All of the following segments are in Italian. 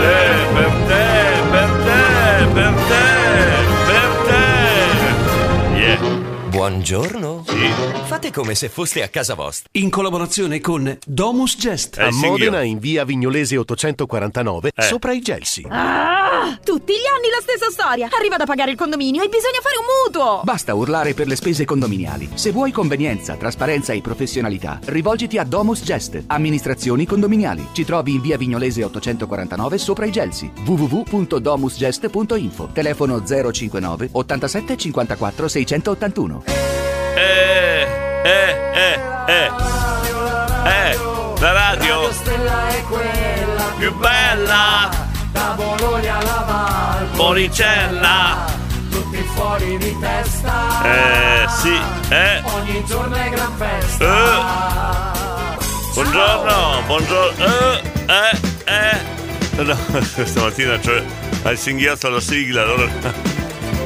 per Buongiorno. Sì. Fate come se foste a casa vostra. In collaborazione con Domus Gest. Eh, a. Modena in via Vignolese 849 Eh. sopra i Gelsi. Ah, tutti gli anni la stessa storia. Arriva da pagare il condominio e bisogna fare un mutuo. Basta urlare per le spese condominiali. Se vuoi convenienza, trasparenza e professionalità, rivolgiti a Domus Gest, amministrazioni condominiali. Ci trovi in via Vignolese 849 sopra i Gelsi. www.domusgest.info. Telefono 059 87 54 681. Eh, eh, eh, eh. Eh, la radio più bella Da Bologna alla Val, Moricella. tutti fuori di testa. Eh, sì, eh. Ogni giorno è gran festa. Buongiorno, buongiorno. Eh, eh, eh. No, stamattina c'è al singhiozzo alla sigla, allora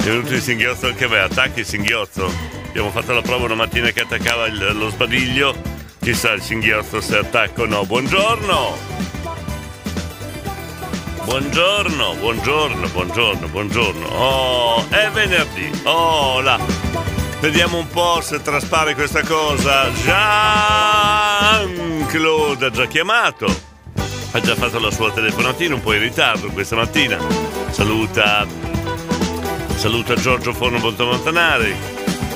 è venuto il singhiozzo anche a me, attacchi il singhiozzo. Abbiamo fatto la prova una mattina che attaccava il- lo sbadiglio, chissà il singhiozzo se attacca o no. Buongiorno! Buongiorno, buongiorno, buongiorno, buongiorno. Oh, è venerdì. Oh, là. Vediamo un po' se traspare questa cosa. Jean-Claude ha già chiamato. Ha già fatto la sua telefonatina un po' in ritardo questa mattina. Saluta. Saluta Giorgio Forno Montanari.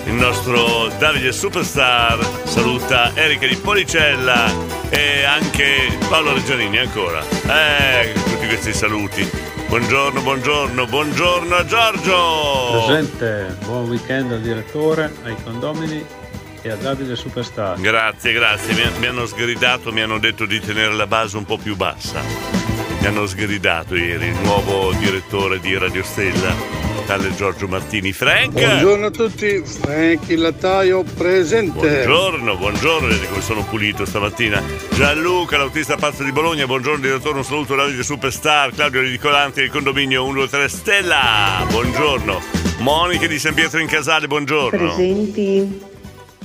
Il nostro Davide Superstar. Saluta Erika di Policella. E anche Paolo Reggianini ancora. Eh, tutti questi saluti. Buongiorno, buongiorno, buongiorno a Giorgio! Presente, buon weekend al direttore, ai condomini e a Davide Superstar. Grazie, grazie. Mi, mi hanno sgridato, mi hanno detto di tenere la base un po' più bassa. Mi hanno sgridato ieri il nuovo direttore di Radio Stella, tale Giorgio Martini. Frank! Buongiorno a tutti, Frank il lattaio presente. Buongiorno, buongiorno, vedete come sono pulito stamattina. Gianluca, l'autista pazzo di Bologna, buongiorno direttore, un saluto Davide Superstar, Claudio Ridicolanti del condominio 123 Stella, buongiorno. Monica di San Pietro in Casale, buongiorno. Presenti,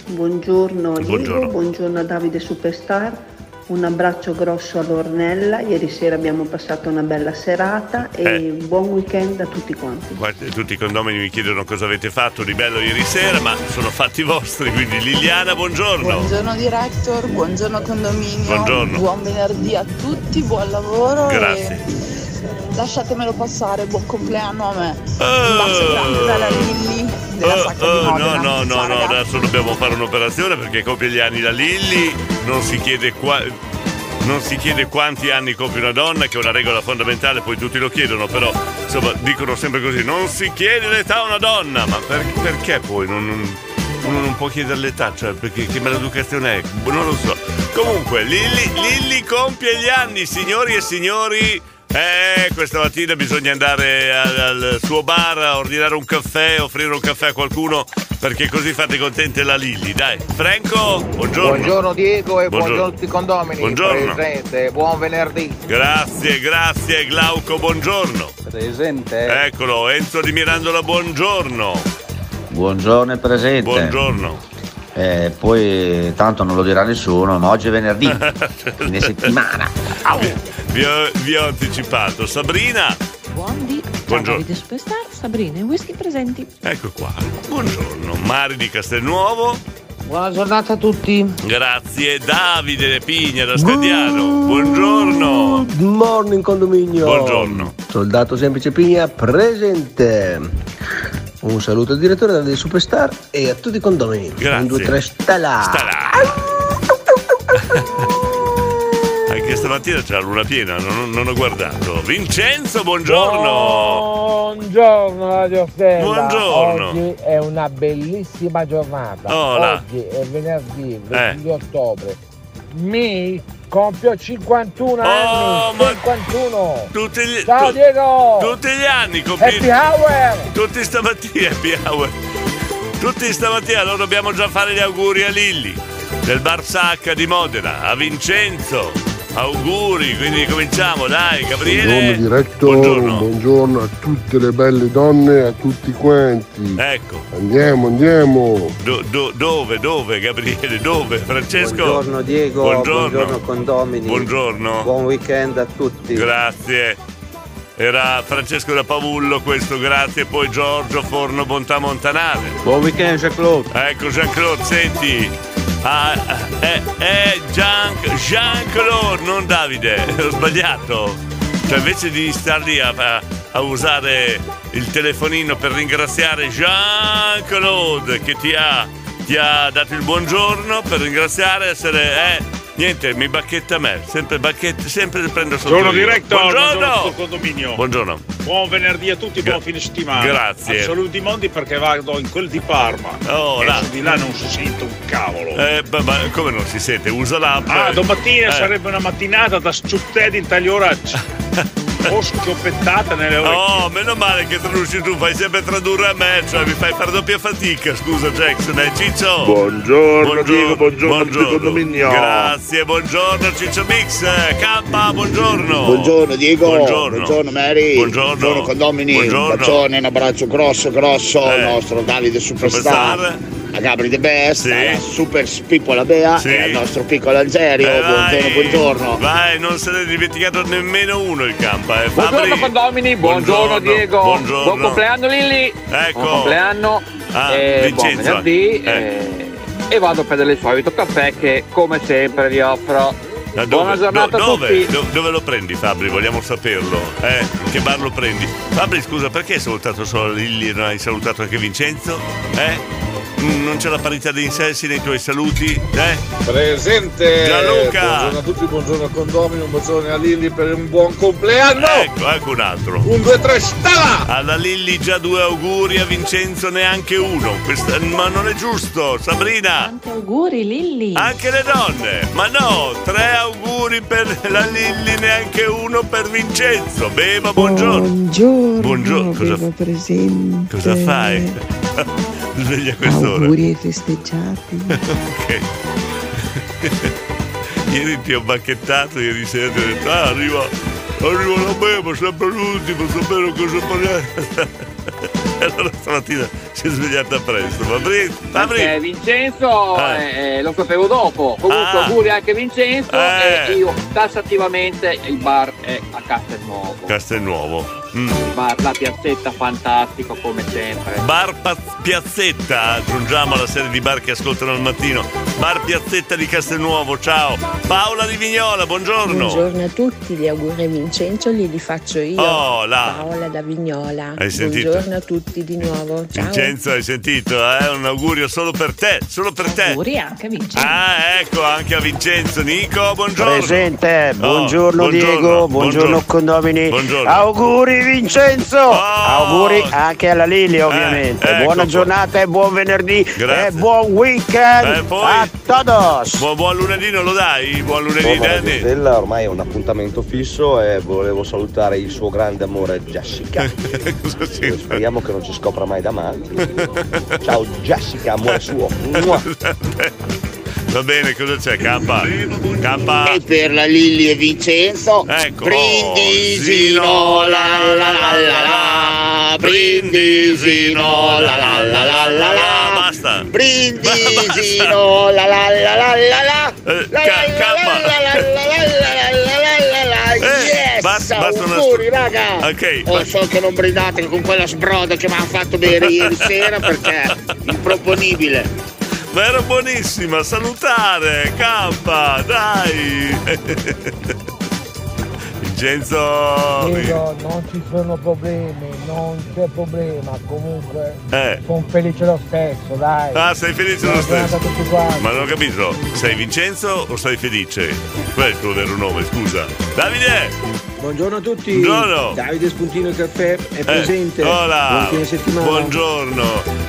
buongiorno Diego, Buongiorno. buongiorno. a Davide Superstar, un abbraccio grosso all'Ornella, ieri sera abbiamo passato una bella serata e Eh. buon weekend a tutti quanti. Guarda, tutti i condomini mi chiedono cosa avete fatto di bello ieri sera, ma sono fatti vostri, quindi Liliana, buongiorno. Buongiorno director, buongiorno condominio. Buongiorno. Buon venerdì a tutti, buon lavoro. Grazie. E lasciatemelo passare, buon compleanno a me. Un bacio grande dalla Lilli della Oh, Sacca oh, di no, Modena. no, no, no, ragazzi. adesso dobbiamo fare un'operazione perché compie gli anni la Lilli, non si chiede qua. Non si chiede quanti anni compie una donna, che è una regola fondamentale, poi tutti lo chiedono, però insomma dicono sempre così, non si chiede l'età a una donna, ma per- perché poi non, non- uno non può chiedere l'età, cioè perché che maleducazione è? Non lo so. Comunque, Lilli, Lilli compie gli anni, signori e signori. Eh, questa mattina bisogna andare al, al suo bar a ordinare un caffè, offrire un caffè a qualcuno, perché così fate contente la Lilli. Dai, Franco, buongiorno. Buongiorno Diego e buongiorno, Buongiorno. a tutti i condomini. Buongiorno. Presente, buon venerdì. Grazie, grazie Glauco, buongiorno. Presente. Eccolo, Enzo di Mirandola, buongiorno. Buongiorno e presente. Buongiorno. Eh, poi tanto non lo dirà nessuno, ma oggi è venerdì, fine settimana. Vi, vi ho, vi ho anticipato. Sabrina, Buondì. Buongiorno. Davide Superstar, Sabrina e whisky presenti. ecco qua. Buongiorno. Mari di Castelnuovo. Buona giornata a tutti. Grazie. Davide Pigna da Scadiano. Buongiorno. Good morning condominio. Buongiorno. Soldato semplice Pigna presente. Un saluto al direttore del Superstar e a tutti i condomini. Grazie. 1, 2, 3, stella. Anche stamattina c'è la luna piena, non, non ho guardato. Vincenzo, buongiorno. Buongiorno Radio Stella. Buongiorno. Oggi è una bellissima giornata. Oh. Oggi è venerdì 22 ottobre. Mi Compio 51 anni. 51. Tutti gli, Ciao tu- Diego. Tutti gli anni compi- Happy hour. Tutti stamattina, happy hour. Tutti stamattina, allora dobbiamo già fare gli auguri a Lilli del Bar Sacca di Modena, a Vincenzo. Auguri, quindi cominciamo, dai, Gabriele. Buongiorno diretto, Buongiorno. buongiorno a tutte le belle donne a tutti quanti. Ecco. Andiamo, andiamo. Do- do- dove, dove, Gabriele, dove? Francesco? Buongiorno Diego, Buongiorno. buongiorno condomini. Buongiorno. Buon weekend a tutti. Grazie. Era Francesco da Pavullo questo, grazie. Poi Giorgio Forno Bontà Montanale. Buon weekend Jean-Claude. Ecco Jean-Claude, senti. Ah, eh, eh, Jean, Jean-Claude, non Davide, ho sbagliato. Cioè invece di star lì a, a- a usare il telefonino per ringraziare Jean-Claude che ti ha, ti ha dato il buongiorno per ringraziare essere... Eh, niente, mi bacchetta a me, sempre bacchetta, sempre prendo sotto Sono io. diretto Buongiorno! sul condominio. Buongiorno. Buon venerdì a tutti, buon fine settimana. Grazie. Assoluti mondi perché vado in quel di Parma. Oh, là. di là non si sente un cavolo. Eh, ma, ma come non si sente? Usa l'app. Ah, domattina Eh. sarebbe una mattinata da sciuttedi in taglio oracci. o schioppettata nelle orecchie. Oh, meno male che traduci tu, fai sempre tradurre a me, cioè mi fai fare doppia fatica, scusa Jackson, eh Ciccio? Buongiorno, Diego, buongiorno tutti il condominio. Grazie, buongiorno Ciccio Mix, eh, K, buongiorno. Buongiorno Diego, Buongiorno. Mary, Buongiorno. condomini, Buongiorno. un bacione, un abbraccio grosso grosso al Eh. nostro Davide Superstar, Superstar. a Gabri The Best, Sì. alla Super Spippola Bea Sì. e al nostro piccolo Algerio, Eh, buongiorno, vai. buongiorno. Vai, non se ne è dimenticato nemmeno uno il campa, eh. Fabri. Buongiorno condomini, buongiorno, Diego, Buongiorno. buon compleanno Lilli, Ecco. buon compleanno, Ah, e buon venerdì Eh. e, e vado a prendere il solito caffè che come sempre vi offro. Ma Buona giornata do- dove, tutti. do- dove lo prendi Fabri? Vogliamo saperlo. Eh? Che bar lo prendi? Fabri, scusa, perché hai salutato solo Lilli e non hai salutato anche Vincenzo? Eh? Non c'è la parità di insensi nei tuoi saluti? Eh? Presente! Gianluca! Buongiorno a tutti, buongiorno al condomino, un bacione a Lilli per un buon compleanno! Ecco, ecco un altro. Un, due, tre, stala! Alla Lilli già due auguri, a Vincenzo neanche uno. Questa- ma non è giusto, Sabrina! Tanti auguri Lilli. Anche le donne! Ma no, tre auguri per la Lilli, neanche uno per Vincenzo. Beva, buongiorno. Buongiorno, Buongiorno, cosa-. Cosa fai? Sveglia quest'ora. Auguri ai festeggiati. ok. ieri ti ho bacchettato, ieri sera ti ho detto, ah, arriva, arriva la beva, sempre l'ultimo, sapere cosa fare. E allora stamattina si è svegliata presto. Fabri, Fabri. Perché Vincenzo Eh. eh, lo sapevo dopo. Comunque Ah. auguri anche Vincenzo Eh. e io tassativamente il bar è a Castelnuovo. Castelnuovo. Mm. Bar, la piazzetta fantastico come sempre. Bar Pa- Piazzetta, aggiungiamo alla serie di bar che ascoltano al mattino. Bar Piazzetta di Castelnuovo, ciao. Paola di Vignola, buongiorno. Buongiorno a tutti, gli auguri a Vincenzo li, li faccio io. Oh, là. Paola da Vignola. Hai sentito? Buongiorno a tutti di nuovo. Ciao. Vincenzo, hai sentito? Eh? Un augurio solo per te, solo per te. Auguri anche a Vincenzo. Ah, ecco, anche a Vincenzo. Nico, buongiorno. Presente, Oh, buongiorno, Diego, buongiorno, condomini. Buongiorno. Auguri Vincenzo, auguri anche alla Lili ovviamente. ecco Buona qua. giornata e buon venerdì Grazie. e buon weekend Eh, poi- a todos. Buon, buon lunedì, non lo dai? Buon lunedì, Buon Danny. Stella, ormai è un appuntamento fisso e volevo salutare il suo grande amore Jessica. Speriamo che non ci scopra mai davanti. Ciao Jessica, amore suo. Va bene, cosa c'è? Campa. Campa. E per la Lilli e Vincenzo. Ecco. Brindisino la la la la la. Brindisino la la la la la la. Basta. Brindisino la la la la la la. Campa. Basta, basta auguri, una... raga! Ok. Oh, so che non brindate con quella sbroda che mi ha fatto bere ieri sera perché improponibile. Ma era buonissima, salutare, campa, dai. Vincenzo. Diego, non ci sono problemi, non c'è problema, comunque Eh. sono felice lo stesso, dai. Ah, sei felice lo stesso. Ma non ho capito, sei Vincenzo o sei felice? Qual è il tuo vero nome, scusa? Davide! Buongiorno a tutti. Buongiorno. Davide Spuntino Caffè è presente. Eh, hola. Buon fine settimana. Buongiorno.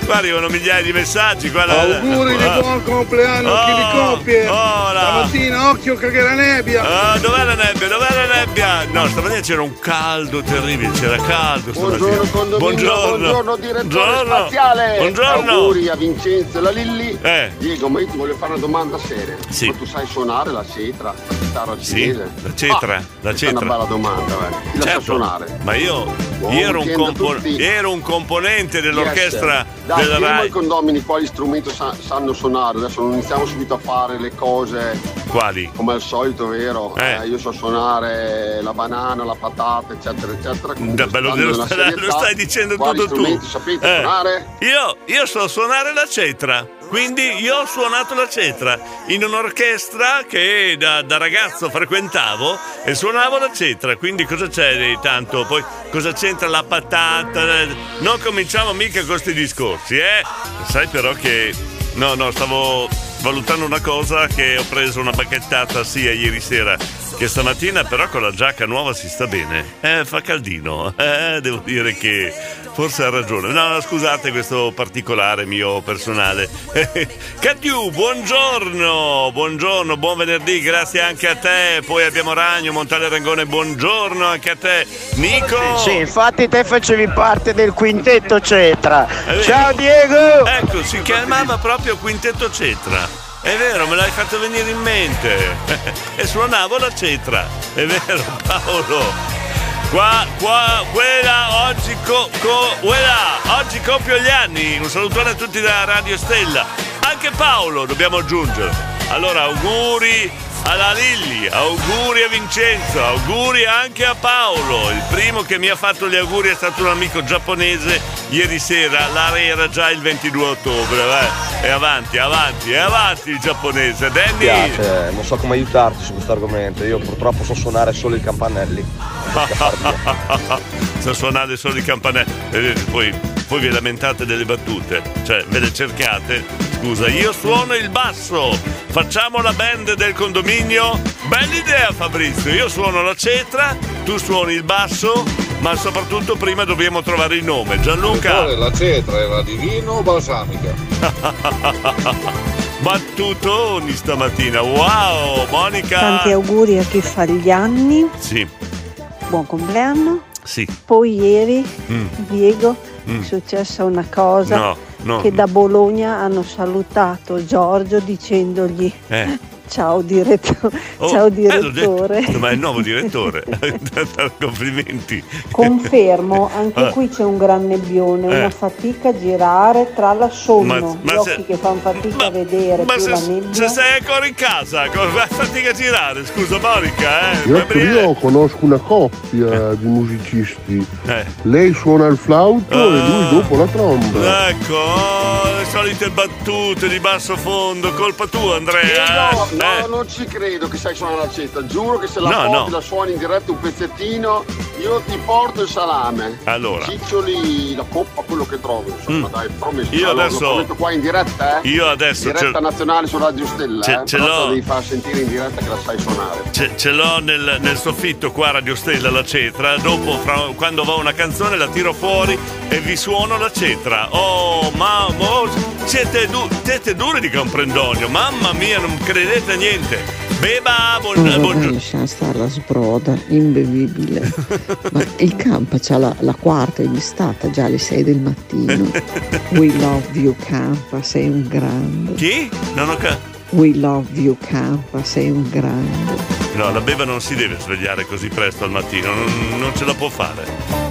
Qua arrivano migliaia di messaggi. Guarda, Auguri di Ah. buon compleanno Oh, a chi li compie. hola. Stamattina occhio che la nebbia. Ah, dov'è la nebbia? Dov'è la nebbia? No, stamattina c'era un caldo terribile, c'era caldo stamattina. Buongiorno condominio, Buongiorno. buongiorno direttore Buongiorno. spaziale. Buongiorno. Auguri a Vincenzo e la Lilli. Eh. Diego, ma io ti voglio fare una domanda seria. Sì. Ma tu sai suonare la cetra, la chitarra Sì, cinese? la cetra, Ah, la questa È cetra. una bella domanda, eh. Sa Certo, suonare? ma io, io ero, un weekend a compo- tutti. ero un componente dell'orchestra Yes. Dai, della chiediamo ai RAI. condomini quali strumenti sa- sanno suonare. Adesso non iniziamo subito a fare le cose Quali? come al solito, vero? Eh. Eh, io so suonare la banana, la patata, eccetera, eccetera. Da bello lo stai, lo stai dicendo tutto tu. sapete Eh, suonare? Io, io so suonare la cetra. Quindi io ho suonato la cetra in un'orchestra che da, da ragazzo frequentavo e suonavo la cetra. Quindi cosa c'è di tanto? Poi cosa c'entra la patata? Non cominciamo mica con questi discorsi, eh? Sai però che. No, no, stavo valutando una cosa che ho preso una bacchettata sia ieri sera che stamattina, però con la giacca nuova si sta bene. Eh, fa caldino. Eh, devo dire che forse ha ragione. No, scusate questo particolare mio personale. Catiu, buongiorno, buongiorno, buon venerdì, grazie anche a te. Poi abbiamo Ragno, Montale Rangone, buongiorno anche a te. Nico. Sì, infatti te facevi parte del quintetto Cetra. Vero. Ciao Diego! Ecco, si chiamava proprio Quintetto Cetra. È vero, me l'hai fatto venire in mente. e suonavo la cetra. È vero, Paolo. Qua, qua, quella, oggi, co, co, quella, oggi compio gli anni. Un salutone a tutti da Radio Stella. Anche Paolo dobbiamo aggiungere. Allora, auguri alla Lilli, auguri a Vincenzo, auguri anche a Paolo. Il primo che mi ha fatto gli auguri è stato un amico giapponese ieri sera. L'area era già il 22 ottobre. vai. E avanti, avanti, e avanti il giapponese. Mi Danny! piace, non so come aiutarti su questo argomento. Io purtroppo so suonare solo i campanelli. Sa suonare solo i campanelli. Vedete, poi, poi vi lamentate delle battute. Cioè, ve le cercate. Scusa, io suono il basso. Facciamo la band del condominio? Bella idea, Fabrizio. Io suono la cetra, tu suoni il basso, ma soprattutto prima dobbiamo trovare il nome. Gianluca. La cetra era di vino o balsamica? Battutoni stamattina. Wow, Monica. Tanti auguri a chi fa gli anni, Sì, buon compleanno. sì. Poi ieri, Mm. Diego, Mm. è successa una cosa No, no. che da Bologna hanno salutato Giorgio dicendogli Eh. ciao, diretto- Oh, ciao eh, direttore. detto, ma è il nuovo direttore. Complimenti. Confermo, anche Ah. qui c'è un gran nebbione, Eh. una fatica a girare tra la sonno, Ma- ma gli occhi se- che fanno fatica a vedere Ma più se, la nebbia. se sei ancora in casa, fai fatica a girare? Scusa Monica, eh? Io, io conosco una coppia di musicisti. Eh. Lei suona il flauto e Ah. lui dopo la tromba. Ecco, oh, le solite battute di basso fondo, colpa tua Andrea. Eh? No, Eh. non ci credo che sai suonare la cesta. Giuro che se la No, porti, no. la suoni in diretta un pezzettino, io ti porto il salame. Allora. Ciccioli, la coppa, quello che trovi. Insomma, Mm. dai, promesso. Io Allora, adesso- Lo prometto qua in diretta, eh? Io adesso Diretta ce- nazionale su Radio Stella, Ce- eh? ce l'ho. devi far sentire in diretta che la sai suonare. Ce, ce l'ho nel, nel soffitto qua a Radio Stella la cetra. Dopo, fra- quando va una canzone, la tiro fuori e vi suono la cetra. Oh, mamma, siete, du- siete duri di comprendonio. Mamma mia, non credete a niente. Beba, buon, Non buongiorno. lascia stare la sbroda, imbevibile. Ma il campa c'ha la, la quarta è stata già alle 6 del mattino. We love you Campa, sei un grande. Chi? Non ho ca- We love you Campa, sei un grande. No, la Beba non si deve svegliare così presto al mattino, non, non ce la può fare.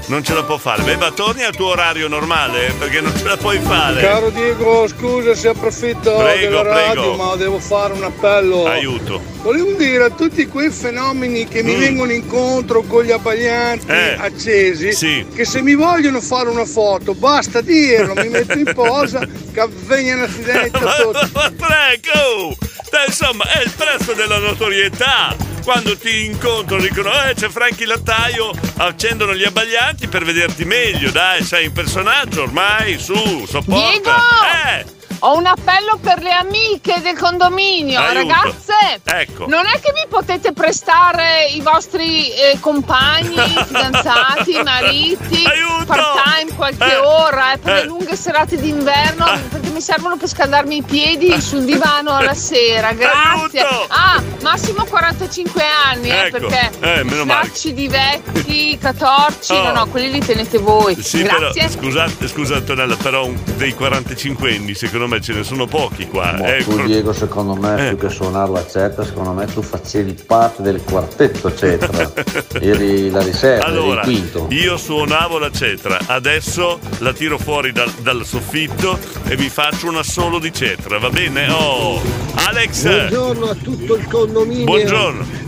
Non ce la può fare. Beba, torni al tuo orario normale perché non ce la puoi fare. Caro Diego, scusa se approfitto Prego, della radio, prego. ma devo fare un appello. Aiuto. Volevo dire a tutti quei fenomeni che mi Mm. vengono incontro con gli abbaglianti Eh, accesi, sì. che se mi vogliono fare una foto, basta dirlo, mi metto in posa, che avvenga un accidente a tutti. Ma prego! Dai, insomma, è il prezzo della notorietà. Quando ti incontrano dicono, eh, c'è Franchi Lattaio, accendono gli abbaglianti per vederti meglio. Dai, sei in personaggio ormai, su, sopporta. Diego! Eh! Ho un appello per le amiche del condominio, Aiuto. ragazze. Ecco. Non è che mi potete prestare i vostri eh, compagni, fidanzati, mariti, part-time qualche Eh. ora eh, per Eh. le lunghe serate d'inverno perché mi servono per scaldarmi i piedi sul divano alla sera. Grazie. Aiuto. Ah, massimo 45 anni, eh, Ecco. perché Eh, meno male. di vecchi, catorci, Oh. no, no, quelli li tenete voi. Sì, però, Grazie. scusate, scusa Antonella, però un- dei 45 anni secondo me ce ne sono pochi qua. Ma eh, tu Diego secondo me Eh. più che suonare la cetra secondo me tu facevi parte del quartetto cetra eri la riserva Allora, eri il quinto io suonavo la cetra, adesso la tiro fuori dal, dal soffitto e vi faccio un assolo di cetra, va bene? Oh, Alex! Buongiorno a tutto il condominio. Buongiorno.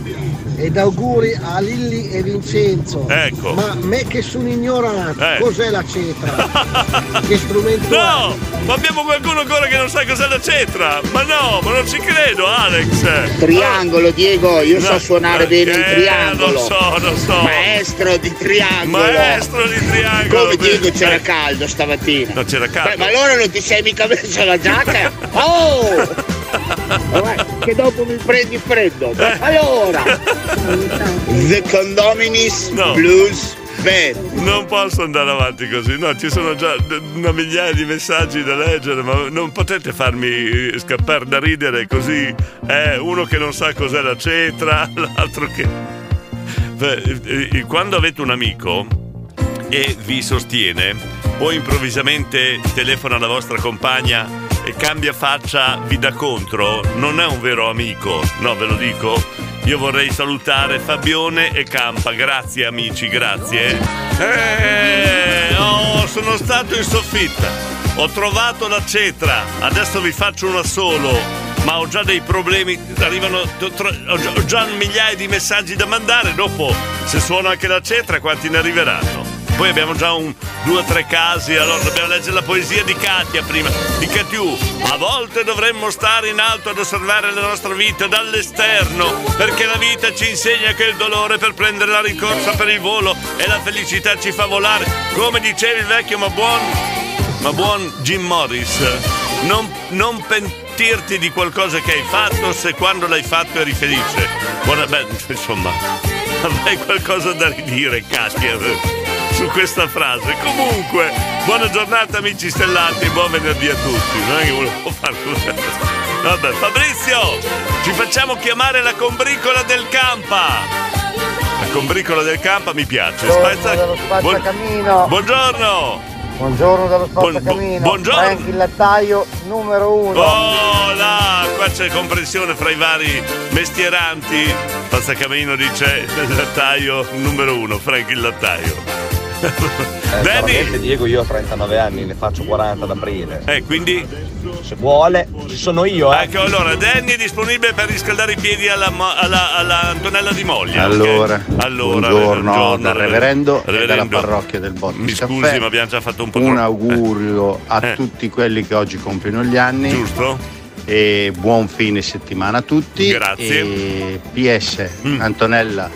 Ed auguri a Lilli e Vincenzo. Ecco. Ma me che sono ignorato, Eh. cos'è la cetra? che strumento No! Ma abbiamo qualcuno ancora che non sa cos'è la cetra! Ma no, ma non ci credo, Alex! Triangolo, Diego, io so No, suonare bene il eh, triangolo. Lo so, lo so. Maestro di triangolo. Maestro di triangolo. Come Diego c'era Eh. caldo stamattina. No, c'era caldo. Beh, ma allora non ti sei mica messo la giacca? Oh! Che dopo mi prendi freddo. Eh. Allora, The Condominis No. Blues Band. Non posso andare avanti così, no, ci sono già una migliaia di messaggi da leggere, ma non potete farmi eh, scappare da ridere così. È uno che non sa cos'è la cetra, l'altro che. Eh, eh, Quando avete un amico e vi sostiene, o improvvisamente telefona alla vostra compagna e cambia faccia, vi dà contro, non è un vero amico, no, ve lo dico. Io vorrei salutare Fabione e Campa, grazie amici, grazie. Eh, oh, sono stato in soffitta, ho trovato la cetra, adesso vi faccio una solo, ma ho già dei problemi, arrivano, ho già migliaia di messaggi da mandare, dopo se suona anche la cetra quanti ne arriveranno? Poi abbiamo già un due o tre casi, allora dobbiamo leggere la poesia di Katia prima. Di Katiu. A volte dovremmo stare in alto ad osservare la nostra vita dall'esterno, perché la vita ci insegna che il dolore per prendere la rincorsa per il volo e la felicità ci fa volare. Come diceva il vecchio ma buon, ma buon Jim Morris, non, non pentirti di qualcosa che hai fatto se quando l'hai fatto eri felice. Buona, beh, insomma, avrei qualcosa da ridire, Katia su questa frase. Comunque, buona giornata amici stellati, buon venerdì a tutti. Non è che volevo fare così. Vabbè, Fabrizio, ci facciamo chiamare la combricola del Campa. La combricola del Campa mi piace. Dello Buon- spazzacamino. Buongiorno. Buongiorno dallo spazzacamino. buongiorno. Frank il lattaio numero uno. Oh là, qua c'è comprensione fra i vari mestieranti. Passacammino dice il lattaio numero uno, Frank il lattaio. Eh, Danny! Diego, io ho 39 anni, ne faccio 40 ad aprile. Eh, quindi? Se vuole, ci sono io, eh. Ecco, allora, Danny è disponibile per riscaldare i piedi alla, alla- alla Antonella di Moglia. Allora, allora buongiorno dal reverendo, e dalla Reverendo. parrocchia del Bottis Mi scusi, Caffè. ma abbiamo già fatto un po' Un troppo. augurio a Eh. tutti quelli che oggi compiono gli anni. Giusto. E buon fine settimana a tutti. Grazie. E PS, Mm. Antonella,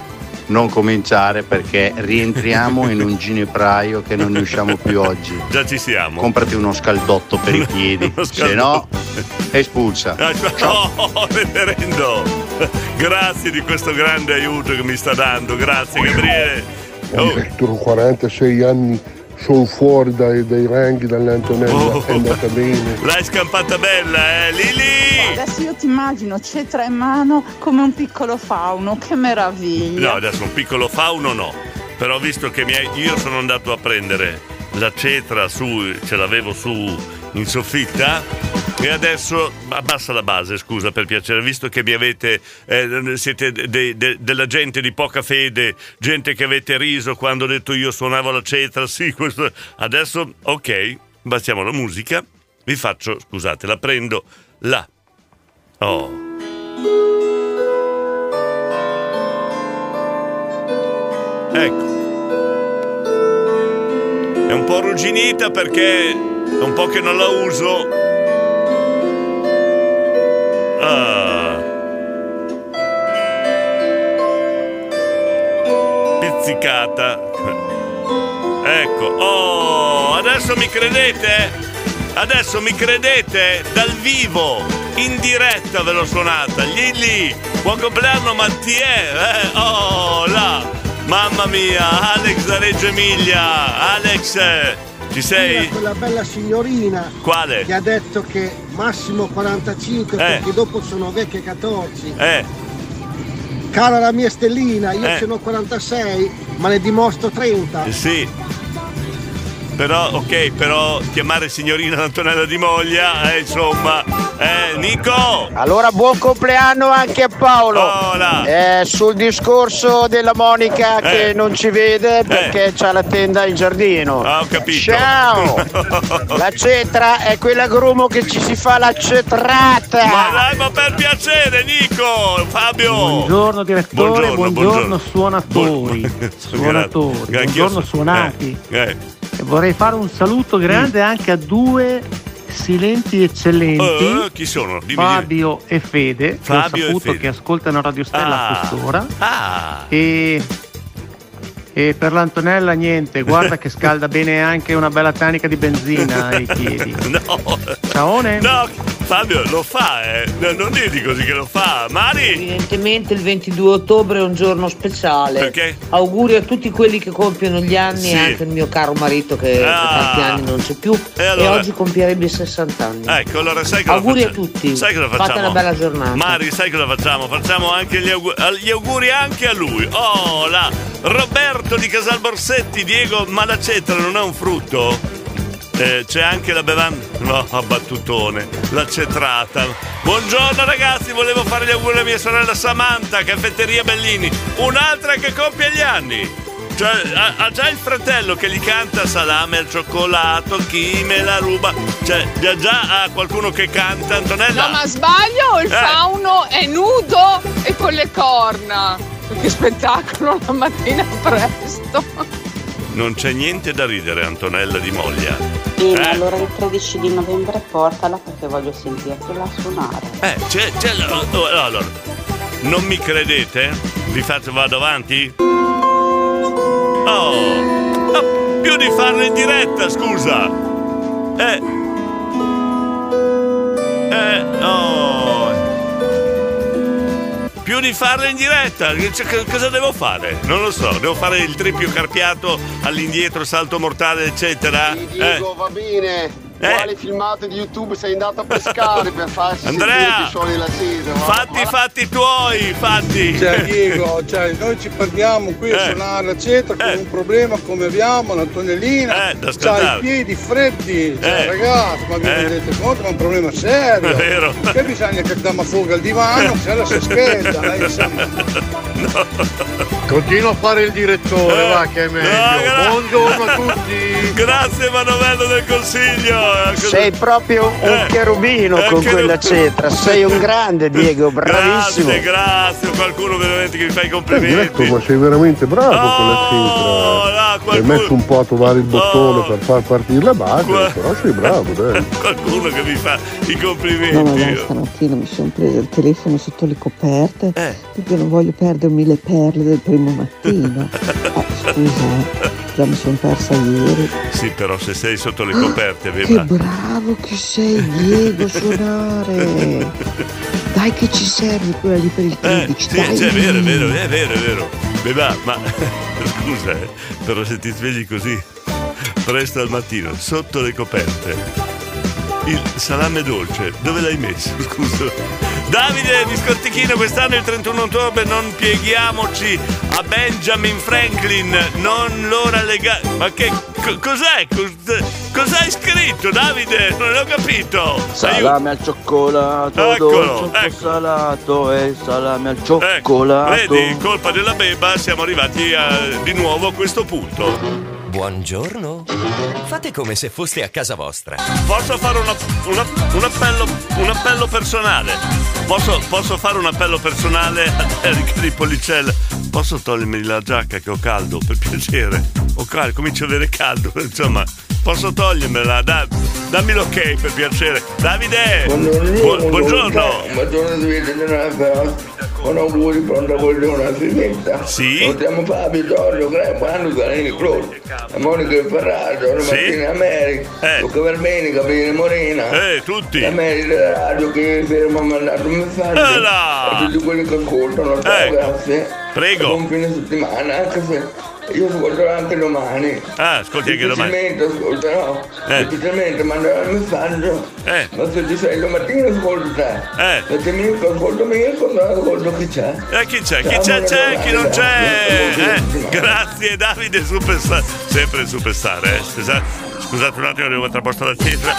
non cominciare perché rientriamo in un ginepraio che non ne usciamo più oggi. Già ci siamo. Comprati uno scaldotto per i piedi, se no espulsa. Ah, Oh, reverendo! Grazie di questo grande aiuto che mi sta dando, grazie Gabriele. Oh, Addirittura 46 anni sono fuori dai, dai ranghi dall'Antonella, Oh. è andata bene. l'hai scampata bella, eh, Lili! Adesso io ti immagino cetra in mano come un piccolo fauno, che meraviglia. No, adesso un piccolo fauno no. Però visto che mi hai- io sono andato a prendere la cetra su, ce l'avevo su in soffitta e adesso abbassa la base, scusa per piacere, visto che mi avete eh, siete de- de- della gente di poca fede, gente che avete riso quando ho detto io suonavo la cetra, sì, questo adesso ok, bastiamo la musica, vi faccio, scusate, la prendo là. Oh. Ecco. È un po' arrugginita perché è un po' che non la uso. Ah. Pizzicata. Ecco. Oh, adesso mi credete? Adesso mi credete? Dal vivo, in diretta ve l'ho suonata. Lilli, buon compleanno Mattia. Eh? Oh, là. Mamma mia, Alex da Reggio Emilia. Alex, eh, ci sei? Quella bella signorina Quale? che ha detto che massimo 45 Eh. perché dopo sono vecchie 14. Eh, Cara la mia stellina, io Eh. n'ho 46, ma ne dimostro 30. sì. Però, ok, però chiamare signorina Antonella di Moglia, eh, insomma. Eh, Nico! Allora buon compleanno anche a Paolo. Hola. Eh, sul discorso della Monica che Eh. non ci vede perché c'ha la tenda in giardino. Ah, ho capito. Ciao! La cetra è quella grumo che ci si fa la cetrata. Ma dai, ma per piacere, Nico! Fabio! Buongiorno direttore, buongiorno, suonatori. Grazie. Suonatori, Anch'io buongiorno so- suonati. Eh, eh. Vorrei fare un saluto grande anche a due silenti eccellenti. Eh, chi sono? Dimmi, dimmi. Fabio e Fede, Fabio che ho saputo Fede. che ascoltano Radio Stella Ah. a quest'ora. Ah! E, e per l'Antonella niente, guarda che scalda bene anche una bella tanica di benzina ai piedi. No! Ciaone! No, Fabio lo fa, eh! No, non dirgli così che lo fa! Mari! Evidentemente il 22 ottobre è un giorno speciale. Perché? Auguri a tutti quelli che compiono gli anni Sì. e anche il mio caro marito che da Ah. tanti anni non c'è più E e, allora? oggi compierebbe 60 anni. Ecco, allora sai cosa Auguri a facciamo? tutti. Sai cosa facciamo? Fate una bella giornata. Mari, sai cosa facciamo? Facciamo anche gli, augu- gli auguri anche a lui. Oh, là! Roberto di Casal Borsetti, Diego, ma la cetra non è un frutto? Eh, c'è anche la bevanda. No, a battutone. La cetrata. Buongiorno ragazzi, volevo fare gli auguri a mia sorella Samantha, caffetteria Bellini. Un'altra che compie gli anni. Cioè, ha, ha già il fratello che gli canta salame al cioccolato, chi me la ruba. Cioè, già già ha qualcuno che canta, Antonella. No, ma sbaglio o il Eh. fauno è nudo e con le corna? Che spettacolo la mattina presto. Non c'è niente da ridere, Antonella di Moglia. Eh? allora il 13 di novembre portala perché voglio sentirtela suonare. Eh, c'è, c'è. oh, oh, Allora, non mi credete? Vi faccio, vado avanti? Oh, ah, più di farlo in diretta, scusa. Eh. Eh, oh. Più di farlo in diretta, Cioè, cosa devo fare? Non lo so, devo fare il trippio carpiato all'indietro, salto mortale, eccetera. Eh. Diego, va bene. Quali filmate di YouTube sei andato a pescare per farsi Andrea, sentire della sera? Fatti i fatti tuoi, fatti. Cioè Diego, cioè, noi ci perdiamo qui a Eh. suonare eccetera con un problema come abbiamo, l'Antonellina, Eh, da c'ha i piedi freddi, cioè, Eh. ragazzi, ma vi Eh. rendete conto? Ma è un problema serio. È vero. Che bisogna che diamo fuoco al divano, se la si scheda, eh, insomma. Continua a fare il direttore, va che è meglio. gra- Buongiorno a tutti. Grazie Manovello del consiglio. Eh, Sei proprio un Eh, cherubino eh, con che- quella cetra, sei un grande Diego, bravissimo. Grazie, grazie. Qualcuno veramente che mi fa i Eh, complimenti. Diretto, ma sei veramente bravo con la cetra. Hai messo un po' a trovare il bottone per far partire la base, Qua- però sei bravo, dai. Qualcuno che mi fa i No, complimenti. guarda, stamattina mi sono presa il telefono sotto le coperte Eh. perché non voglio perdermi le perle del primo mattino. Eh, scusa, eh, già mi sono persa ieri. Sì, però se sei sotto le coperte, Che beba. bravo che sei, Diego, suonare. Dai che ci serve quella lì per il Eh, 13, sì, dai. cioè, è vero, è vero, è vero, è vero. Beba, ma scusa, eh, però se ti svegli così presto al mattino, sotto le coperte, il salame dolce, dove l'hai messo? Scusa. Davide di Scortichino, quest'anno il 31 ottobre non pieghiamoci a Benjamin Franklin, non lo rallegare. Ma che co- cos'è? Cos- Cos'hai scritto, Davide? Non l'ho capito. Salame al cioccolato, Eccolo, dolce ecco. salato e salame al Ecco, cioccolato. vedi, colpa della beba, siamo arrivati a- di nuovo a questo punto. Buongiorno. Fate come se foste a casa vostra. Posso fare una- una- un, appello, un appello personale? Posso, posso fare un appello personale a Erika di Policella? Posso togliermi la giacca che ho caldo, per piacere? Ho caldo, comincio ad avere caldo, insomma. Posso togliermela? Da- dammi l'ok per piacere. Davide! Bu- buongiorno! Buongiorno, con auguri un lavoro a Finetta. Sì. Salutiamo Fabio, Giorgio, Greco, Anno, Zanini, Claude, a Monica Ferraggio, Giorgio Sì. Martina America, Luca Verbeni, Gabriele Morena. Eh, tutti. La Mary della radio che fermo ha mandato un messaggio. Eh là. A tutti quelli che ascoltano, ciao, Eh. grazie. Prego. Buon fine settimana, anche se io ascolterò anche domani. Ah, ascolti anche domani. Ascolterò. Eh. Difficilmente manderò il messaggio. Ma se ci sei domattina ascolto te. Eh. Ti Mirko ascolto Mirko, non ascolto chi c'è. Eh, chi c'è? Chi c'è? C'è, chi non c'è? Eh, grazie Davide Superstar. Sempre Superstar, eh. Scusa- Scusate un attimo, devo mettere a posto la cetra.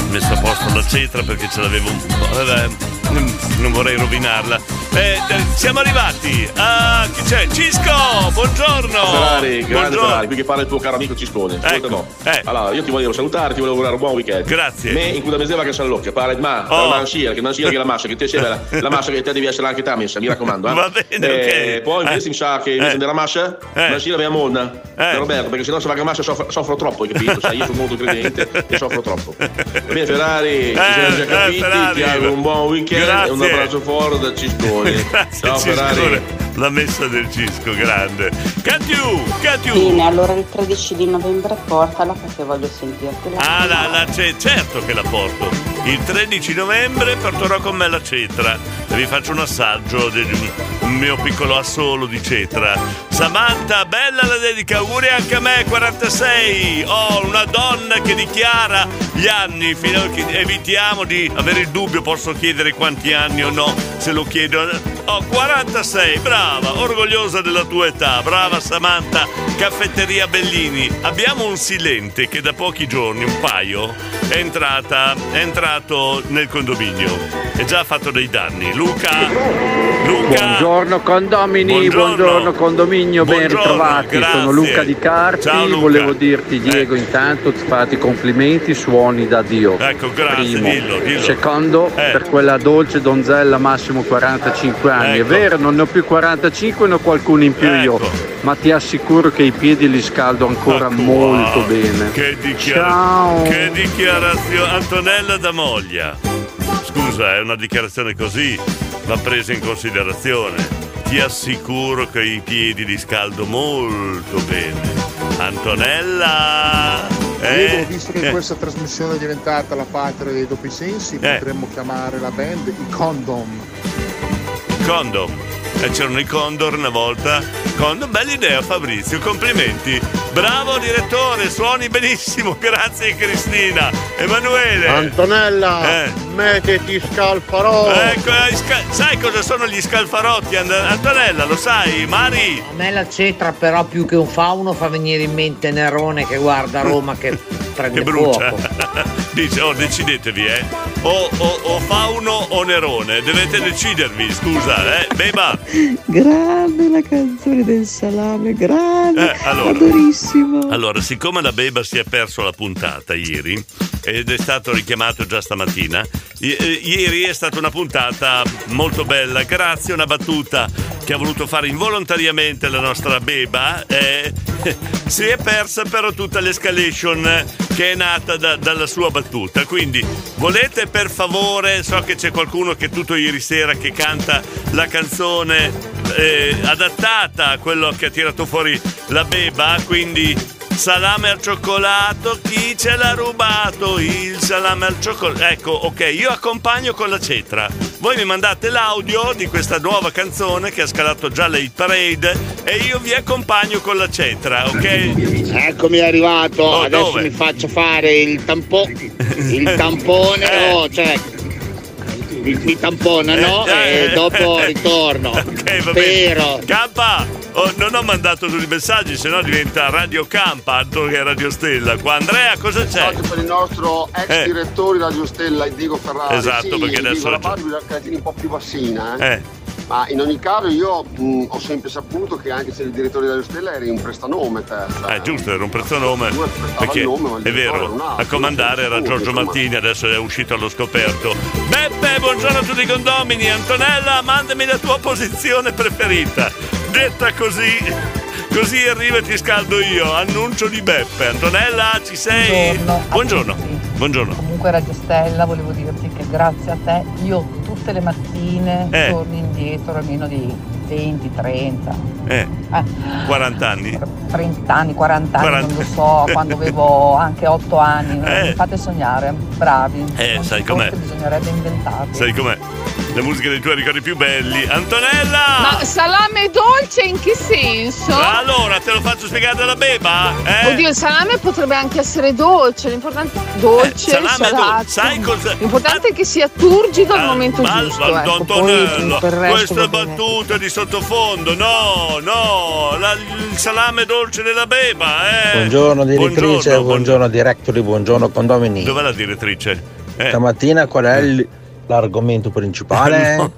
Ho messo a posto la cetra perché ce l'avevo un po'. eh, non- non vorrei rovinarla. Eh, eh, siamo arrivati. Ah, chi c'è? Cisco! Buongiorno! Ferrari, grande. Ferrari, qui che parla il tuo caro amico Ciscone. Ecco, no. Allora, io ti volevo salutare, ti volevo augurare un buon weekend. Grazie. Me in cui da mezz'ora che sono l'occhio, parla di ma, Oh. oh. mancia, che mancia che la massa, che te sei la, la massa che te devi essere anche te messa, mi raccomando. Eh. Va bene, Eh, ok. Poi invece Eh. mi sa che invece Eh. della massa, Eh. la mia monna, Eh. Roberto, perché sennò se va che massa soffro, soffro troppo, hai capito? Sai, io sono molto credente e soffro troppo. Bene Ferrari, ci siamo già eh, capiti, ti auguro un buon weekend e un Grazie. abbraccio forte da Ciscone. Grazie, Ciao Ferrari. Ciscone. La messa del Cisco, grande. Catiu, Catiu. Bene, allora il 13 di novembre portala perché voglio sentirti la Ah, la, la ce- certo che la porto. Il 13 novembre porterò con me la cetra e vi faccio un assaggio del mio piccolo assolo di cetra. Samantha, bella la dedica, auguri anche a me, 46. Oh, una donna che dichiara gli anni, fino a che evitiamo di avere il dubbio, posso chiedere quanti anni o no, se lo chiedo. Oh, 46, brava, orgogliosa della tua età, brava Samantha, caffetteria Bellini. Abbiamo un silente che da pochi giorni, un paio, è entrata, è entrato nel condominio e già ha fatto dei danni. Luca, Luca. Buongiorno condomini, Buongiorno. buongiorno, condominio, ben Buongiorno, ritrovati. grazie. Sono Luca di Carpi, Ciao, Luca. volevo dirti Diego intanto ti fate i complimenti, suoni da Dio. Ecco, grazie, Primo. dillo, dillo. Secondo, Eh. per quella dolce donzella massimo 45 anni. Ecco. È vero, non ne ho più 45, ne ho qualcuno in più io, ma ti assicuro che i piedi li scaldo ancora molto bene. Che, dichiara- Ciao. che dichiarazione. Antonella da Moglia. Scusa, è una dichiarazione così, va presa in considerazione. Ti assicuro che i piedi li scaldo molto bene. Antonella! Eh? visto che Eh. questa trasmissione è diventata la patria dei doppi sensi, Eh. potremmo chiamare la band i Condom. Condom. E c'erano i Condor una volta. Condom, bella idea Fabrizio, complimenti. Bravo direttore, suoni benissimo, grazie Cristina. Emanuele. Antonella, Eh. mettiti scalfarò. Ecco, sai cosa sono gli scalfarotti, Antonella, lo sai? Mari? A me la cetra però più che un fauno fa venire in mente Nerone che guarda Roma che prende Che brucia. fuoco. Dice, oh, decidetevi, eh. O, o- o Fauno o Nerone, dovete decidervi, scusa, eh. Beba. Grande la canzone del salame, grande, Eh, allora. adorissimo. Allora, siccome la Beba si è perso la puntata ieri ed è stato richiamato già stamattina, i- eh, ieri è stata una puntata molto bella, grazie a una battuta che ha voluto fare involontariamente la nostra Beba, eh, si è persa però tutta l'escalation che è nata da- dalla sua battuta. Quindi volete per favore, so che c'è qualcuno che tutto ieri sera che canta la canzone eh, adattata a quello che ha tirato fuori la Beba, quindi salame al cioccolato, chi ce l'ha rubato? Il salame al cioccolato. Ecco, ok, io accompagno con la cetra. Voi mi mandate l'audio di questa nuova canzone che ha scalato già hit parade e io vi accompagno con la cetra, ok? Eccomi arrivato, Oh, adesso dove? mi faccio fare il tampone, il tampone, Eh. oh, cioè mi, mi tamponano Eh, e dopo ritorno. Ok, va Spero. bene. Campa, oh, non ho mandato tutti i messaggi, sennò diventa Radio Campa, altro che Radio Stella. Qua Andrea, cosa c'è? Oggi per il nostro ex Eh. direttore di Radio Stella, Diego Ferrari. Esatto, Sì, perché adesso Diego, la è Barbie cretini un po' più bassina, eh. Eh. Ma in ogni caso io mh, ho sempre saputo che anche se il direttore di Radio Stella eri un prestanome te. cioè, Eh, giusto, era un prezzanome. Perché nome, è vero, a comandare era Giorgio insomma. Mattini, adesso è uscito allo scoperto. Beppe, buongiorno a tutti i condomini. Antonella, mandami la tua posizione preferita. Detta così, così arriva e ti scaldo io. Annuncio di Beppe. Antonella, ci sei? Buongiorno Buongiorno. Buongiorno. Comunque Radio Stella volevo dirti che grazie a te io tutte le mattine Eh. torni indietro almeno di 20, 30, Eh, 40 anni? 30 anni, 40 anni, 40. non lo so, quando avevo anche 8 anni. Eh. Mi fate sognare, bravi. Eh, sai com'è? Bisognerebbe inventarli. Sai com'è? La musica dei tuoi ricordi più belli. Antonella! Ma salame dolce in che senso? Allora, te lo faccio spiegare dalla beba? Eh? Oddio, il salame potrebbe anche essere dolce, l'importante è dolce, salame salato. dolce, sai cosa- L'importante è che sia turgido al momento Ma, giusto. ma ecco. Va bene. battute di sottofondo, no, no, la- il salame dolce della beba, eh. Buongiorno direttrice, Buongiorno, buongiorno, directori, buongiorno condomini. Dov'è la direttrice? Eh. Stamattina qual è il- l'argomento principale?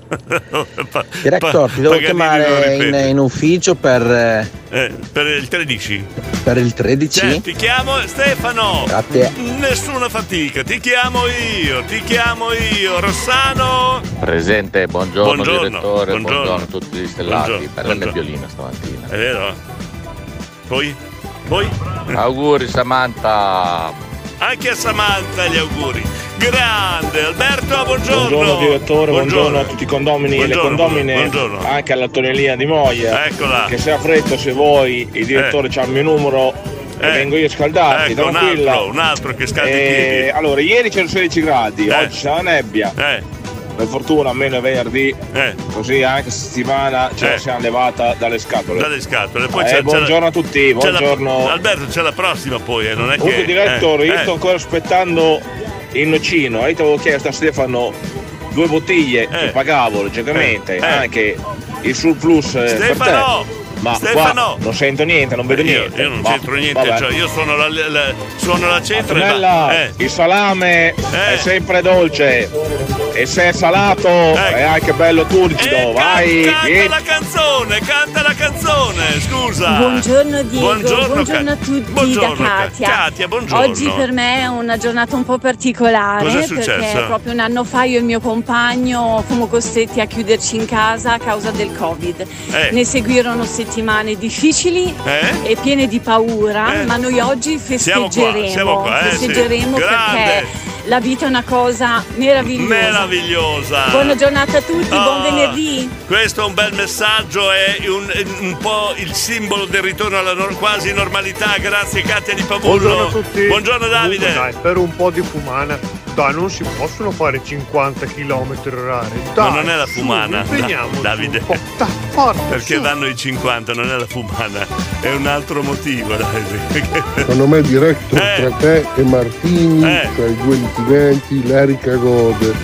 Pa- Director, ti devo chiamare in, in ufficio per, eh, Eh, per il 13. per il 13? Cioè, ti chiamo Stefano. Grazie. Nessuna fatica, ti chiamo io, ti chiamo io, Rossano. Presente, buongiorno, Buongiorno, direttore, buongiorno. buongiorno. a tutti gli stellati. Buongiorno, Bella buongiorno. nebbiolina stamattina. È vero? Poi? Poi? Auguri Samantha. Anche a Samantha gli auguri. Grande, Alberto, buongiorno. Buongiorno direttore, buongiorno, a tutti i condomini e le Buongiorno, condomine, buongiorno. anche all'Antonellina di Moia. Eccola. Che se ha fretta, se vuoi, il direttore c'ha il mio numero e Eh. vengo io a scaldarti, Ecco, un tranquilla. altro, un altro che scaldi Eh, allora, ieri c'erano 16 gradi, Eh. oggi c'è la nebbia. Eh. Per fortuna almeno è venerdì, così anche settimana ce la Eh. siamo levata dalle scatole. Dalle scatole. Poi Eh, c'è, c'è buongiorno la- a tutti, c'è la- buongiorno. Alberto, c'è la prossima poi, eh, non è Comunque che. direttore, eh, io eh. sto ancora aspettando il nocino. Io ti avevo chiesto a Stefano due bottiglie che pagavo logicamente, Eh, eh. anche il surplus eh, Stefano! per te. Ma Stefano! qua non sento niente, non vedo Io, niente. io non Ma, c'entro niente, cioè io suono la, la- suono la cetra e Antonella, eh. il salame è sempre dolce e se è salato è anche bello turgido. Vai, Canta vieni. la canzone, canta la canzone, scusa. Buongiorno Diego, Buongiorno, buongiorno, a tutti buongiorno, Katia. Katia, buongiorno. Oggi per me è una giornata un po' particolare Cosa è successo? perché proprio un anno fa io e il mio compagno fummo costretti a chiuderci in casa a causa del Covid. Eh. Ne seguirono settimane difficili Eh? e piene di paura, Eh. ma noi oggi Siamo qua, festeggeremo. siamo qua, eh, sì. festeggeremo Grande. perché la vita è una cosa meravigliosa. Meravigliosa. Buona giornata a tutti, buon Ah, venerdì. Questo è un bel messaggio, è un, un po' il simbolo del ritorno alla nor- quasi normalità. Grazie Katia di Pavullo. Buongiorno a tutti. Buongiorno Davide. Comunque, dai, per un po' di fumana, dai, non si possono fare 50 km orari. Ma Dai, non è la su, fumana, impegniamoci Da- Davide. Dai, forza, Perché su. danno i 50, non è la fumana, è un altro motivo, Davide. Secondo me diretto tra te e Martini, Eh. tra i due litigenti, l'Erica gode.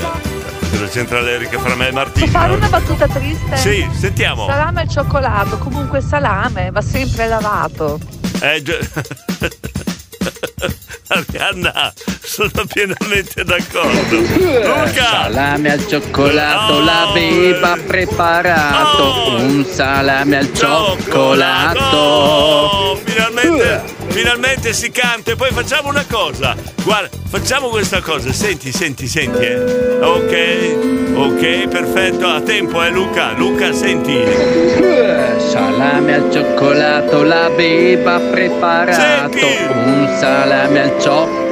Cosa c'entra l'Erica fra me e Martino? Posso fare una battuta triste? Sì, sentiamo. Salame al cioccolato, comunque salame, va sempre lavato. Eh, già- Arianna, sono pienamente d'accordo. Luca! Salame al cioccolato, la beba ha preparato. Un salame al cioccolato. Oh, finalmente, finalmente si canta e poi facciamo una cosa. Guarda, facciamo questa cosa. Senti, senti, senti, eh. Ok, ok, perfetto. A tempo, eh, Luca. Luca, senti. Salame al cioccolato, la beba ha preparato. Un salame al cioccolato.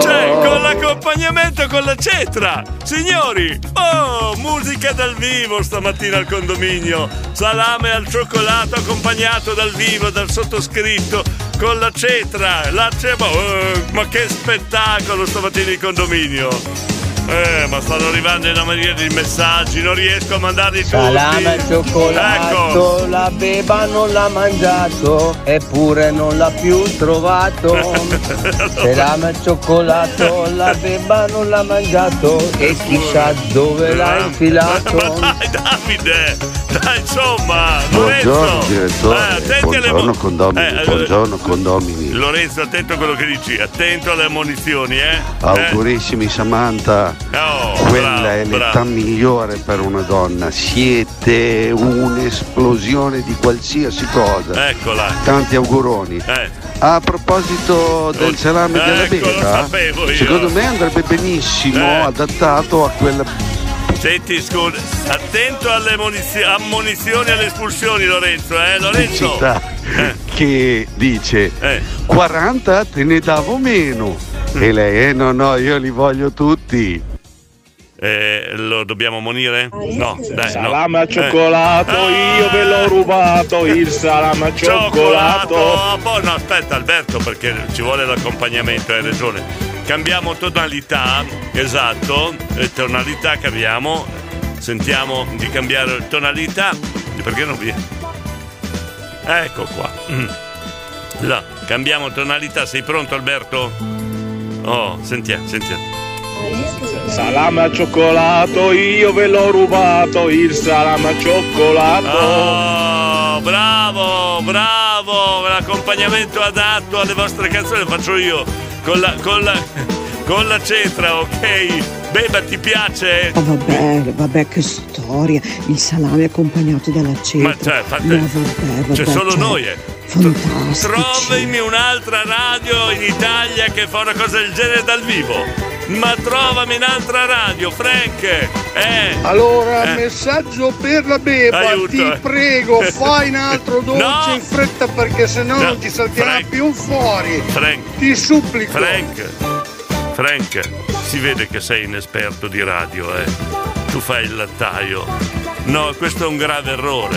Cioè, con l'accompagnamento con la cetra! Signori! Oh, musica dal vivo stamattina al condominio! Salame al cioccolato accompagnato dal vivo, dal sottoscritto, con la cetra! La cetra! Oh, ma che spettacolo stamattina in condominio! Eh, ma stanno arrivando in una maniera di messaggi, non riesco a mandarli tutti! Salame al cioccolato, Ecco! la beba non l'ha mangiato, eppure non l'ha più trovato. Salame al cioccolato, la beba non l'ha mangiato e chissà dove l'ha infilato. Dai Davide! Dai insomma! Buongiorno Lorenzo! direttore, Eh, buongiorno mo- condomini, Eh, eh, buongiorno condomini. Lorenzo, attento a quello che dici, attento alle ammonizioni, eh? Augurissimi Samantha, Eh, oh, quella bravo, è l'età bravo. migliore per una donna, siete un'esplosione di qualsiasi cosa. Eccola. Tanti auguroni. Eh. A proposito del salame della ecco, beta, secondo me andrebbe benissimo Eh. adattato a quella Senti, scusa, attento alle ammonizio- ammonizioni e alle espulsioni, Lorenzo, eh? Lorenzo! città che dice Eh. 40 te ne davo meno. E lei, eh no no, io li voglio tutti. Eh, lo dobbiamo monire? No, dai. Salame no. al cioccolato, Eh. io ve l'ho rubato, il salame al cioccolato. Poi no, aspetta Alberto perché ci vuole l'accompagnamento, hai ragione. Cambiamo tonalità, esatto, eh, tonalità cambiamo. Sentiamo di cambiare tonalità. Perché non viene? Ecco qua. Mm. Là, cambiamo tonalità, sei pronto Alberto? Oh, sentiamo, sentiamo. Salame al cioccolato, io ve l'ho rubato, il salame al cioccolato. Oh, bravo, bravo, l'accompagnamento adatto alle vostre canzoni lo faccio io con la, con la, con la cetra, ok? Beba, ti piace? Oh, vabbè, vabbè, che storia. Il salame accompagnato dalla cetra. Ma cioè, fate- No, vabbè, vabbè. C'è solo cioè, noi, eh. Fantastici. Trovami un'altra radio in Italia che fa una cosa del genere dal vivo. Ma trovami un'altra radio, Frank. Eh. Allora, Eh. messaggio per la beba, Aiuto, ti prego, fai un altro dolce No. in fretta perché sennò No, non ti salterà Frank. più fuori. Frank. Ti supplico. Frank, Frank, si vede che sei inesperto di radio, eh. Tu fai il lattaio. No, questo è un grave errore.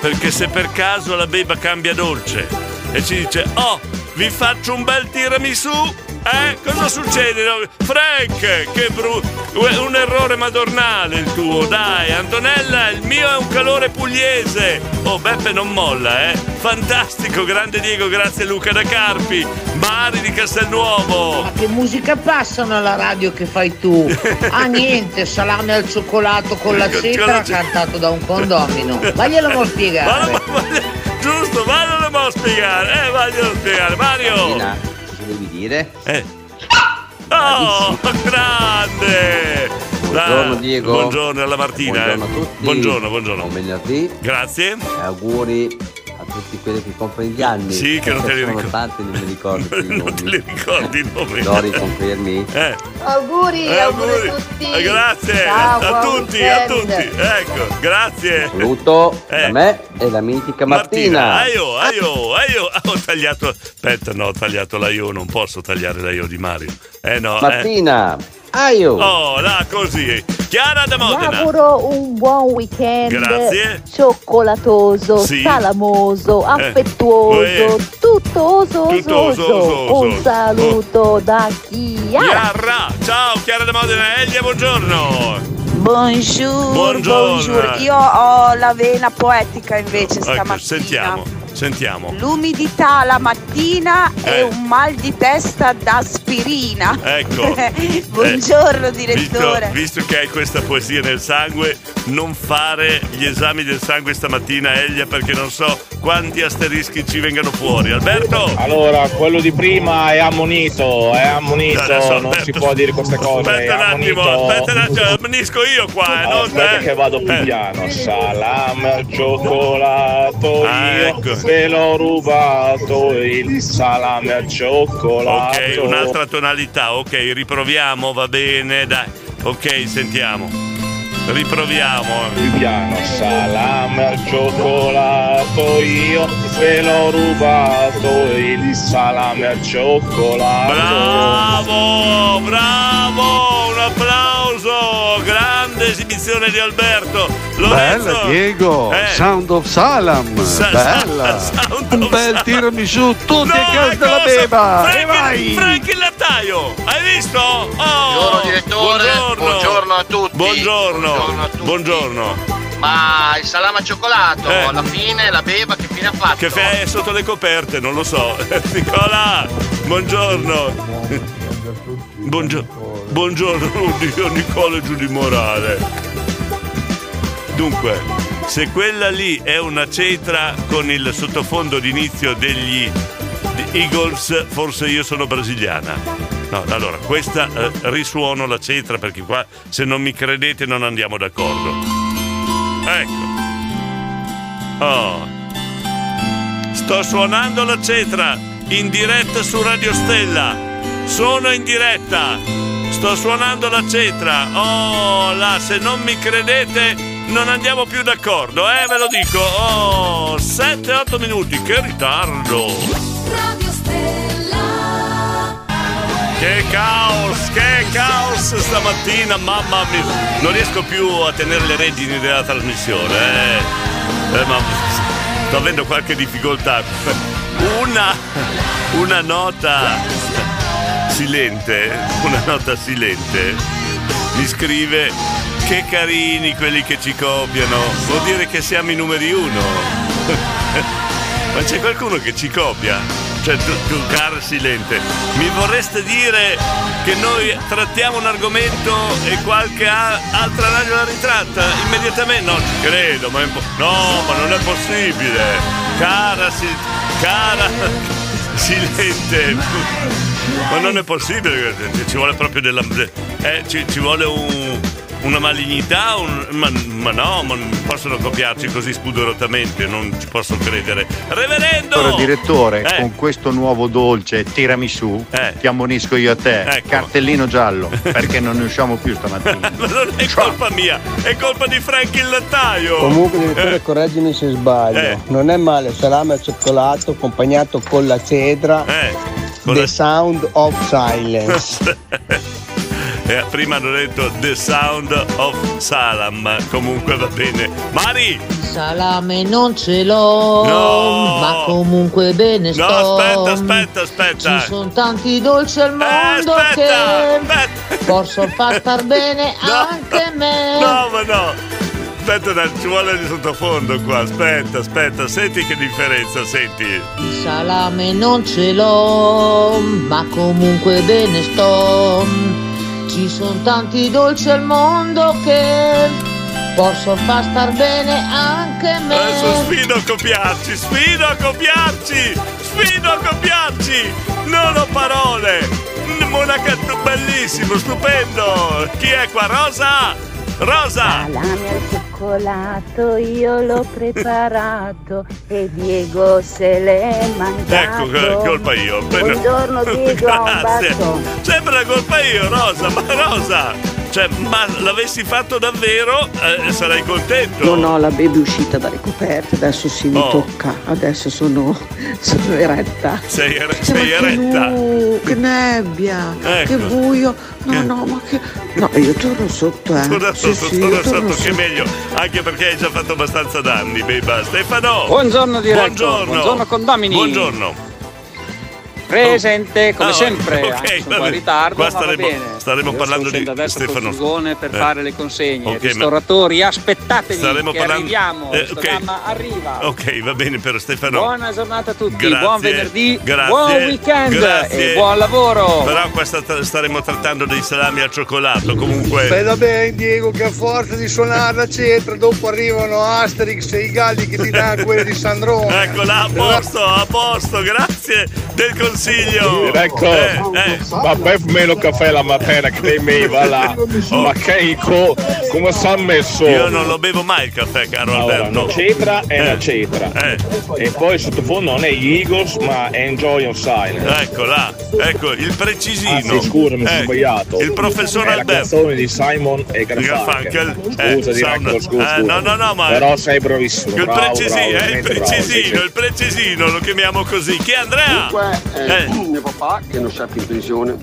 Perché se per caso la beba cambia dolce e ci dice, oh, vi faccio un bel tiramisù, eh? Cosa succede? Frank, che brutto. Un errore madornale il tuo, dai, Antonella, il mio è un calore pugliese. Oh, Beppe non molla, eh? Fantastico, grande Diego, grazie Luca da Carpi. Mari di Castelnuovo. Ma che musica passano alla radio che fai tu? Ah niente, salame al cioccolato con la cetra cantato da un condomino. Vaglielo mo spiegare. Ma- ma- Giusto, vaglielo mo spiegare, eh, vaglielo spiegare. Mario. Devi dire? Eh. Oh, grande! Buongiorno, Diego. Buongiorno alla Martina. Buongiorno eh. a tutti. Buongiorno, buongiorno. Buon venerdì. Grazie. E auguri a tutti quelli che compiono gli anni. Sì, che non te li sono ricordo. tanti, non mi ricordo più i Non te nomi. li ricordi i nomi? Dori, confermi? Eh. Auguri, Eh, auguri, auguri. a tutti. Eh, grazie Ciao, a tutti, a tutti. Ecco, grazie. Saluto Eh. da me e la mitica Martina. Aio, aio, aio. Ah, Ho tagliato. Aspetta, no, ho tagliato la io, non posso tagliare la io di Mario. Eh no. eh. Aio. Oh, là così. Chiara da Vi Modena. auguro un buon weekend Grazie. cioccolatoso, Sì. salamoso, Eh. affettuoso, Eh. tutto oso, Tutto oso, oso, oso, Un saluto da Chiara. Chiara. Ciao, Chiara da Modena. Elia, buongiorno. Bonjour, Buongiorno. bonjour. Io ho la vena poetica invece Ecco, stamattina. sentiamo, sentiamo. L'umidità la mattina Eh. e un mal di testa d'aspirina. Ecco. Buongiorno Eh, direttore. Visto, visto che hai questa poesia nel sangue, non fare gli esami del sangue stamattina, Elia, perché non so quanti asterischi ci vengano fuori. Alberto? Allora, quello di prima è ammonito, è ammonito, Adesso, non Alberto. si può dire queste cose. Aspetta un attimo, aspetta un attimo, ammonisco io qua, eh, non Aspetta te. che vado più Eh. piano. Salame al cioccolato, Ah, io ecco. Ve l'ho rubato il salame al cioccolato. Ok, un'altra tonalità, ok, riproviamo, va bene, dai. Ok, sentiamo. Riproviamo. Più piano, salame al cioccolato, io ve l'ho rubato il salame al cioccolato. Bravo, bravo, un applauso, grande esibizione di Alberto. Lorenzo. Bella Diego, Eh. Sound of Salam, Sa- bella. Sound Un of bel Salam. tiramisù, tutti No, a casa è della beba. Frank, e vai. Frank il lattaio, hai visto? Oh, Buongiorno, direttore. Buongiorno a tutti. Buongiorno. Buongiorno a tutti. Buongiorno. Ma il salame al cioccolato, Eh. alla fine la beba che fine ha fatto? Che è sotto le coperte, non lo so. Nicola, buongiorno. Buongiorno. Buongiorno, oddio, Nicola giù di morale. Dunque, se quella lì è una cetra con il sottofondo d'inizio degli Eagles, forse io sono brasiliana. No, allora, questa eh, risuono la cetra perché qua se non mi credete non andiamo d'accordo. Ecco. Oh. Sto suonando la cetra in diretta su Radio Stella. Sono in diretta. Sto suonando la cetra. Oh, là, se non mi credete, non andiamo più d'accordo, eh, ve lo dico. Oh, 7-8 minuti, che ritardo. Radio Stella. Che caos, che caos stamattina, mamma mia. Non riesco più a tenere le redini della trasmissione. Eh. Eh, ma sto avendo qualche difficoltà. Una, una nota silente, una nota silente mi scrive che carini quelli che ci copiano. Vuol dire che siamo i numeri uno. Ma c'è qualcuno che ci copia? Cioè, tu, tu cara silente, mi vorreste dire che noi trattiamo un argomento e qualche a- altra radio la ritratta immediatamente? No, ci credo, ma è un po'. No, ma non è possibile! Cara, si- cara silente! Ma non è possibile, ci vuole proprio della. eh, ci, ci vuole un una malignità, un- ma, ma no, ma non possono copiarci così spudorosamente, non ci posso credere. Reverendo! Allora, direttore, Eh. con questo nuovo dolce tiramisù ti ammonisco io a te. Ecco. Cartellino giallo, perché non ne usciamo più stamattina. Ma non è colpa mia, è colpa di Frank il lattaio! Comunque, direttore, Eh. correggimi se sbaglio. Eh. Non è male salame al cioccolato accompagnato con la cedra. The Sound of Silence. Eh, prima hanno detto The Sound of Salam, comunque va bene. Mari! Salame non ce l'ho, No. ma comunque bene sto. No, aspetta, aspetta, aspetta. Ci sono tanti dolci al mondo aspetta, che posso far star bene anche me. No, ma no! Aspetta, ci vuole il sottofondo qua. Aspetta, aspetta, senti che differenza, senti. Il salame non ce l'ho, ma comunque bene sto. Ci sono tanti dolci al mondo che posso far star bene anche me. Adesso sfido a copiarci, sfido a copiarci, sfido a copiarci. Non ho parole. Monacatto bellissimo, stupendo. Chi è qua? Rosa? Rosa! Salame al cioccolato io l'ho preparato e Diego se l'è mangiato. Ecco, colpa io. Buongiorno, Diego, Grazie. Sempre la colpa io, Rosa, ma Rosa! Cioè, ma l'avessi fatto davvero, eh, sarei contento. Non ho la baby uscita dalle coperte, adesso si mi Oh. tocca, adesso sono, sono eretta. Sei, er- ma sei che eretta. lu- che nebbia, Ecco. che buio. No, no, ma che. No, io torno sotto, eh. Torna Sì, sotto, sì, torno sotto, che è meglio. Anche perché hai già fatto abbastanza danni, Beba. Stefano! Buongiorno diretto. Buongiorno. Buongiorno condomini. Buongiorno. Presente come Ah, sempre, ok, anche se un po' vabbè. in ritardo, Qua ma va staremo- bene. staremo Io parlando di Stefano. furgone per Eh. fare le consegne. Ok, ma- Ristoratori, aspettatevi Staremo che parlando- arriviamo, Eh, il ok. programma arriva. Ok, va bene per Stefano. Buona giornata a tutti, Grazie, buon venerdì, grazie, buon weekend grazie. e buon lavoro. Però qua sta- staremo trattando dei salami al cioccolato, comunque. Veda bene Diego che a forza di suonare la cetra dopo arrivano Asterix e i galli che ti danno quelli di Sandrone. Eccola, a posto, a posto, grazie del consiglio. Ecco, Eh, eh. ma bev meno caffè la mattina che dei miei va là. Ma che co, come si è messo? Io non lo bevo mai il caffè, caro Allora, Alberto. una cetra è Eh. una cetra. Eh. E poi sottofondo non è Eagles, ma è Enjoy on Silence. Ecco là, ecco il precisino. Ah, sì, scusa, mi sono Eh, sbagliato. Il professor è la Alberto. canzone di Simon e Garfunkel. Eh, Scusa, sound- diretto, scusa, eh, scusa. no, no, no, ma- Però sei bravissimo. Il bravo, precisino, bravo, eh, il veramente bravo, precisino, sì, sì. il precisino, lo chiamiamo così. Chi è Andrea? Comunque, eh, Eh. mio papà, che non più in pensione,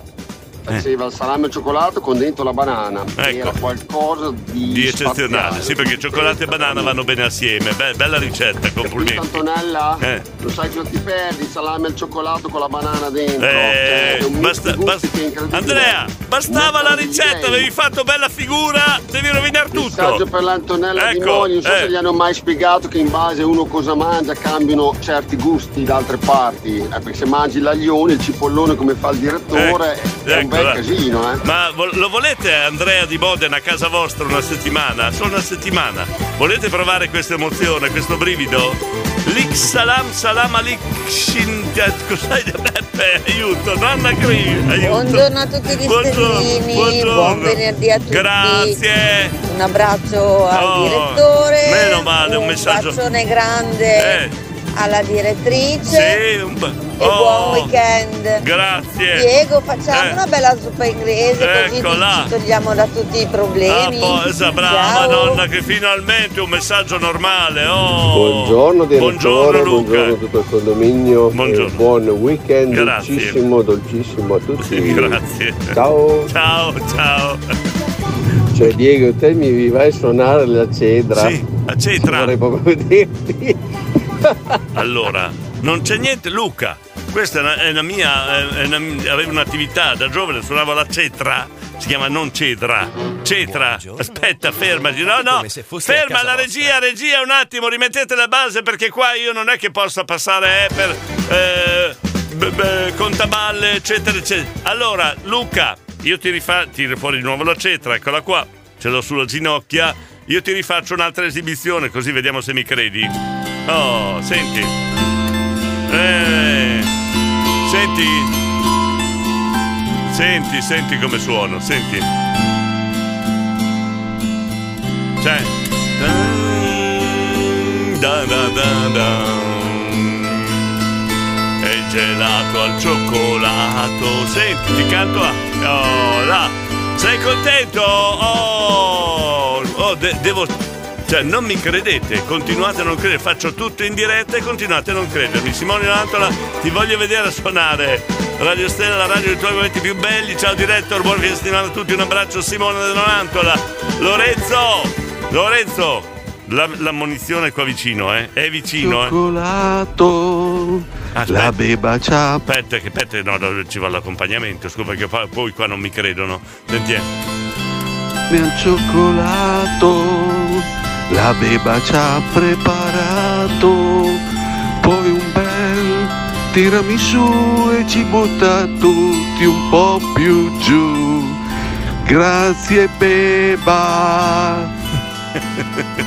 faceva il salame al cioccolato con dentro la banana. Era qualcosa di, Di eccezionale, spaziale. sì, perché cioccolato e banana vanno bene assieme. Be- bella ricetta, complimenti. Antonella, Eh. lo sai che non ti perdi il salame al cioccolato con la banana dentro. Eh, Cioè, è un mix basta- di basta- che è incredibile. Andrea, bastava la ricetta, avevi fatto bella figura, devi rovinare Messaggio tutto. per l'Antonella di Ecco, Moni, non so eh. se gli hanno mai spiegato che in base a uno cosa mangia cambiano certi gusti da altre parti. Eh, perché se mangi l'aglione, il cipollone come fa il direttore, è un bel casino, eh. Ma lo volete Andrea di Modena a casa vostra una settimana? Solo una settimana. Volete provare questa emozione, questo brivido? Lik salam salam alik. Cos'hai da Beppe? Aiuto, nonna Cri, aiuto. Buongiorno a tutti gli Buongiorno, stellini, buongiorno. buon venerdì a tutti. Grazie. Un abbraccio al Oh, direttore. meno male, un messaggio- bacione grande Eh. Alla direttrice Sì, un po'. e buon weekend. Grazie. Diego, facciamo Eh. una bella zuppa inglese così Eccola. ci togliamo da tutti i Ah, problemi. poi, esa, brava Ciao. Madonna, che finalmente un messaggio normale. Oh. Buongiorno Buongiorno direttore, Luca. buongiorno a tutto il condominio e buon weekend Grazie. dolcissimo, dolcissimo a tutti. Grazie. Ciao. Ciao, ciao. Cioè Diego, te mi vai a suonare la cedra. Sì, la cedra. Vorrei proprio vederti. Allora, non c'è niente, Luca. Questa è una, è una mia. è una- avevo un'attività da giovane, suonavo la cetra. Si chiama non cedra. Cetra. Aspetta, fermati. No, no. Ferma la regia, regia, un attimo, rimettete la base perché qua io non è che possa passare eh, per. eh, b- b- contaballe, eccetera, eccetera. Allora, Luca, io ti rifaccio. Tiro fuori di nuovo la cetra, eccola qua. Ce l'ho sulla ginocchia. Io ti rifaccio un'altra esibizione, così vediamo se mi credi. Oh, senti. Eh, senti. Senti, senti come suono, senti. Cioè. Da da da da. E gelato al cioccolato. Senti, ti canto a. Oh, là. Sei contento? Oh, oh de- devo. Cioè, non mi credete, continuate a non credere, faccio tutto in diretta e continuate a non credermi. Simone Lantola, ti voglio vedere suonare Radio Stella, la radio dei tuoi momenti più belli. Ciao direttor, buon fine settimana a tutti, un abbraccio Simone Lantola. Lorenzo, Lorenzo, la, la munizione è qua vicino, eh? È vicino, eh? Cioccolato, la beba c'ha. Aspetta, che aspetta, no, ci va l'accompagnamento, scusa, perché poi, qua non mi credono. Senti, eh. Mi han cioccolato, la beba ci ha preparato, poi un bel tiramisù e ci butta tutti un po' più giù. Grazie beba.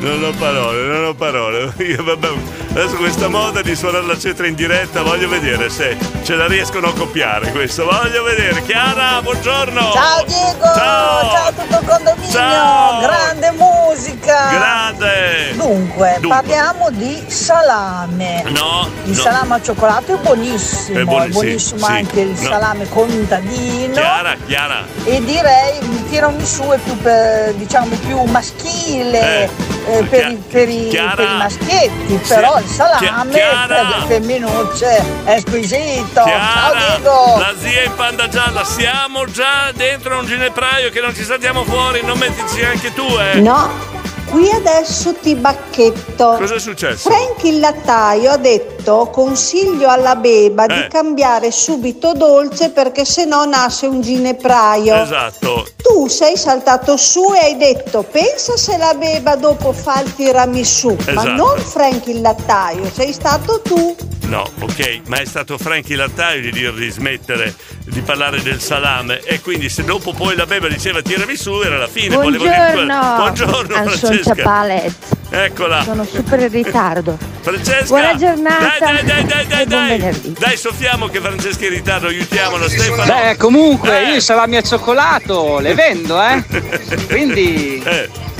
Non ho parole, non ho parole. Io, vabbè, adesso questa moda di suonare la cetra in diretta, voglio vedere se ce la riescono a copiare questo. Voglio vedere. Chiara, buongiorno. Ciao Diego! Ciao. Ciao a tutto il condominio! Ciao. Grande musica! Grande! Dunque, Dunque. parliamo di salame. No, Il no. salame al cioccolato è buonissimo, È buoni- sì, buonissimo sì, anche il no. salame contadino. Chiara, Chiara. E direi il tiramisù è più per, diciamo più maschile Eh, eh, per, i, per i- per i maschietti, Sì. però il salame Chiara. per le femminucce è squisito. Ciao Chiara, Diego! la zia in panda gialla, siamo già dentro un ginepraio che non ci saltiamo fuori, non mettici anche tu, eh. No, qui adesso ti bacchetto. Cosa è successo? Frank il lattaio ha detto consiglio alla beba Eh. di cambiare subito dolce perché se no nasce un ginepraio. Esatto. Tu sei saltato su e hai detto pensa se la beba dopo fa il tiramisù, ma Esatto. non Frank il lattaio, sei stato tu. No, ok, ma è stato Franchi Lattaio di dirgli di smettere di parlare del salame e quindi se dopo poi la beba diceva tirami su era la fine. volevo dire. Buongiorno Al Francesca. Palet. Eccola. Sono super in ritardo. Francesca. Buona giornata. Dai, dai, dai, dai, dai, dai. Dai, soffiamo che Francesca è in ritardo, aiutiamola Stefano. Beh, comunque, io i salami al cioccolato le vendo, eh. Quindi,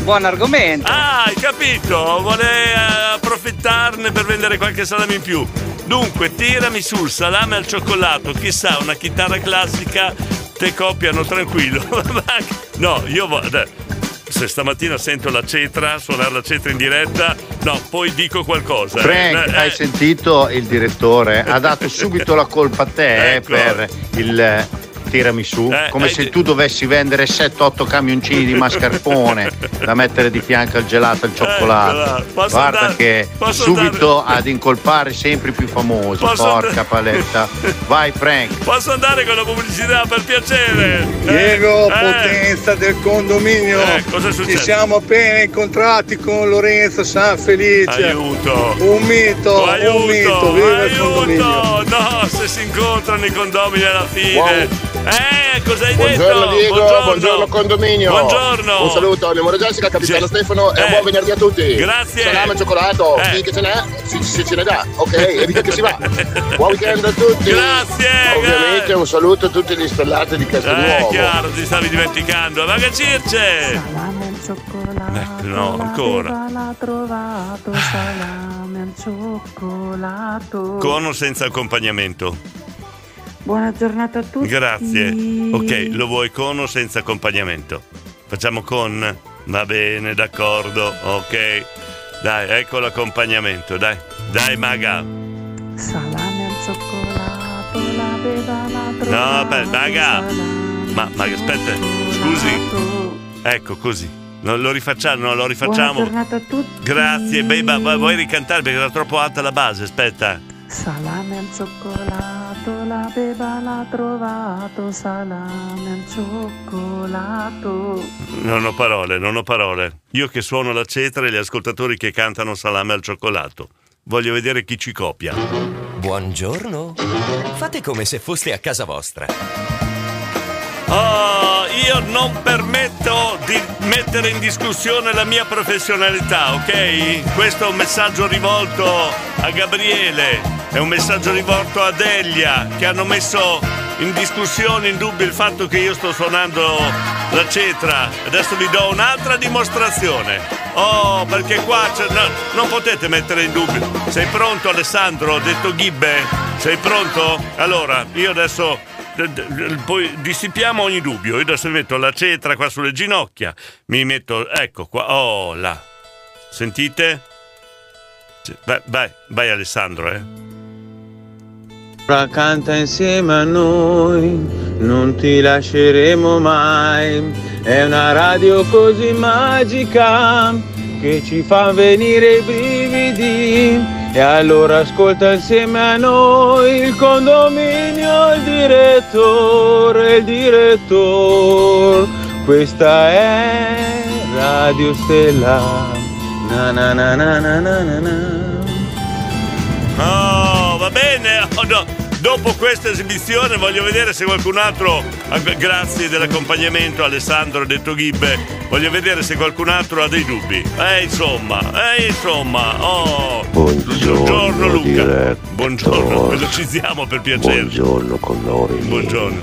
buon argomento. Ah, hai capito? Vuole eh, approfittarne per vendere qualche salame in più. Dunque, tirami sul salame al cioccolato. Chissà, una chitarra classica te copiano tranquillo. no, io voglio. Se stamattina sento la cetra, suonare la cetra in diretta, no, poi dico qualcosa. Frank, Eh, hai eh, sentito il direttore? Ha dato subito la colpa a te eh, Ecco. per il eh, tiramisù, Eh, come se tu dovessi vendere 7-8 camioncini di mascarpone da mettere di fianco al gelato al cioccolato. Eccola. Posso Guarda andare- che subito ad incolpare sempre i più famosi. Posso Porca andare- paletta. Vai Frank. Posso andare con la pubblicità per piacere? Diego, Eh, potenza del condominio. Eh, cosa? Ci siamo appena incontrati con Lorenzo San Felice. Aiuto. Un mito, aiuto, un mito, viva il condominio. aiuto. No, se si incontrano i condomini alla fine. Wow. Eh, cosa hai Buongiorno detto? Diego, buongiorno, condominio. Buongiorno. Un saluto a Nemo Jessica, capitano Stefano e Eh. buon venerdì a tutti. Grazie. Salame e cioccolato, Eh. sì che ce n'è, sì, sì ce ne dà, ok, e via che si va. Buon weekend a tutti. Grazie. Ovviamente un saluto a tutti gli stellati di Eh, Castelnuovo. chiaro, ti stavi dimenticando. Che circe! Salame al cioccolato. Ecco, no, ancora. l'ha trovato, salame al cioccolato. Con o senza accompagnamento? Buona giornata a tutti. Grazie. Ok, lo vuoi con o senza accompagnamento? Facciamo con? Va bene, d'accordo. Ok. Dai, ecco l'accompagnamento, dai. Dai, maga. Salame al cioccolato, la l'ha trovato. No, aspetta, maga. Ma, maga, aspetta, scusi. Ecco, così. No, lo rifacciamo, no, lo Buona rifacciamo. giornata a tutti. Grazie, Beba, ma vuoi ricantare perché era troppo alta la base, aspetta. Salame al cioccolato, la beba l'ha trovato, salame al cioccolato. Non ho parole, non ho parole. Io che suono la cetra e gli ascoltatori che cantano salame al cioccolato. Voglio vedere chi ci copia. Buongiorno. Fate come se foste a casa vostra. Oh, io non permetto di mettere in discussione la mia professionalità, ok? Questo è un messaggio rivolto a Gabriele, è un messaggio rivolto a Delia, che hanno messo in discussione, in dubbio il fatto che io sto suonando la cetra. Adesso vi do un'altra dimostrazione. Oh, perché qua no, non potete mettere in dubbio. Sei pronto Alessandro? Ho detto Gibbe? Sei pronto? Allora, io adesso poi dissipiamo ogni dubbio. Io adesso metto la cetra qua sulle ginocchia. Mi metto, ecco qua. Oh, là. Sentite? Vai, vai, vai Alessandro, eh. Ora canta insieme a noi, non ti lasceremo mai. È una radio così magica che ci fa venire i brividi. E allora ascolta insieme a noi il condominio, il direttore, il direttore. Questa è Radio Stella. Na na na na na na na na. Dopo questa esibizione voglio vedere se qualcun altro, ah, grazie dell'accompagnamento Alessandro detto Ghibbe, voglio vedere se qualcun altro ha dei dubbi. Eh insomma, eh insomma, oh. Buongiorno Luca. diretto. Buongiorno, velocizziamo per piacere. Buongiorno con noi. Buongiorno.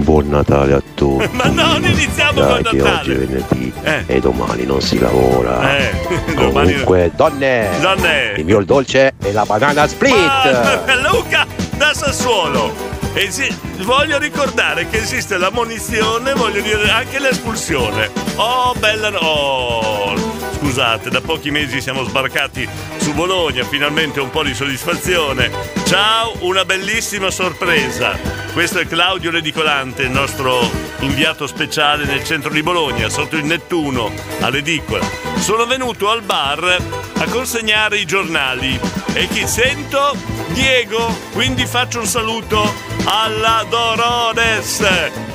Buon Natale a tutti. Ma non iniziamo Dai con Natale. oggi è venerdì Eh. e domani non si lavora. Eh, domani- Comunque, donne, Donne. il mio dolce è la banana split. Ah, Luca da Sassuolo. E sì, voglio ricordare che esiste la munizione, voglio dire anche l'espulsione. Oh, bella. no- Oh, scusate, da pochi mesi siamo sbarcati su Bologna, finalmente un po' di soddisfazione. Ciao, una bellissima sorpresa. Questo è Claudio Redicolante, il nostro inviato speciale nel centro di Bologna, sotto il Nettuno, all'edicola. Sono venuto al bar a consegnare i giornali e chi sento? Diego, quindi faccio un saluto alla Dorores.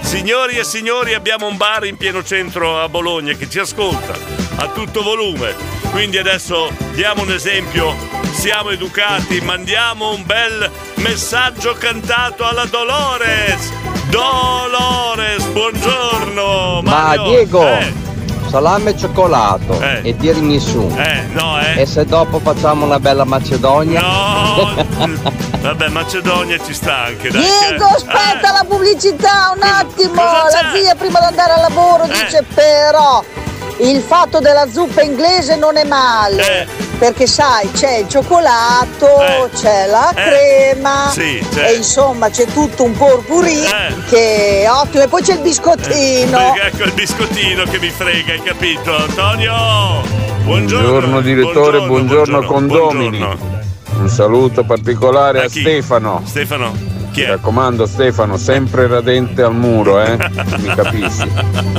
Signori e signori, abbiamo un bar in pieno centro a Bologna che ci ascolta a tutto volume. Quindi adesso diamo un esempio, siamo educati, mandiamo un bel messaggio cantato alla Dolores. Dolores, buongiorno. Ma Mario. Diego, Eh, salame e cioccolato e tiramisù. eh, no, eh. E se dopo facciamo una bella Macedonia? No! Vabbè, Macedonia ci sta anche, dai. Diego, che- aspetta la pubblicità un attimo. La zia prima di andare al lavoro Eh. dice però il fatto della zuppa inglese non è male. Eh. Perché sai, c'è il cioccolato, c'è la Eh. crema Sì, c'è. e insomma c'è tutto un porpurì che è ottimo. E poi c'è il biscottino. Eh, ecco il biscottino che mi frega, hai capito? Antonio! Buongiorno! Buongiorno direttore, buongiorno, condomini. Un saluto particolare a, chi? Stefano. Stefano, Mi raccomando Stefano, sempre radente al muro, eh? Mi capisci.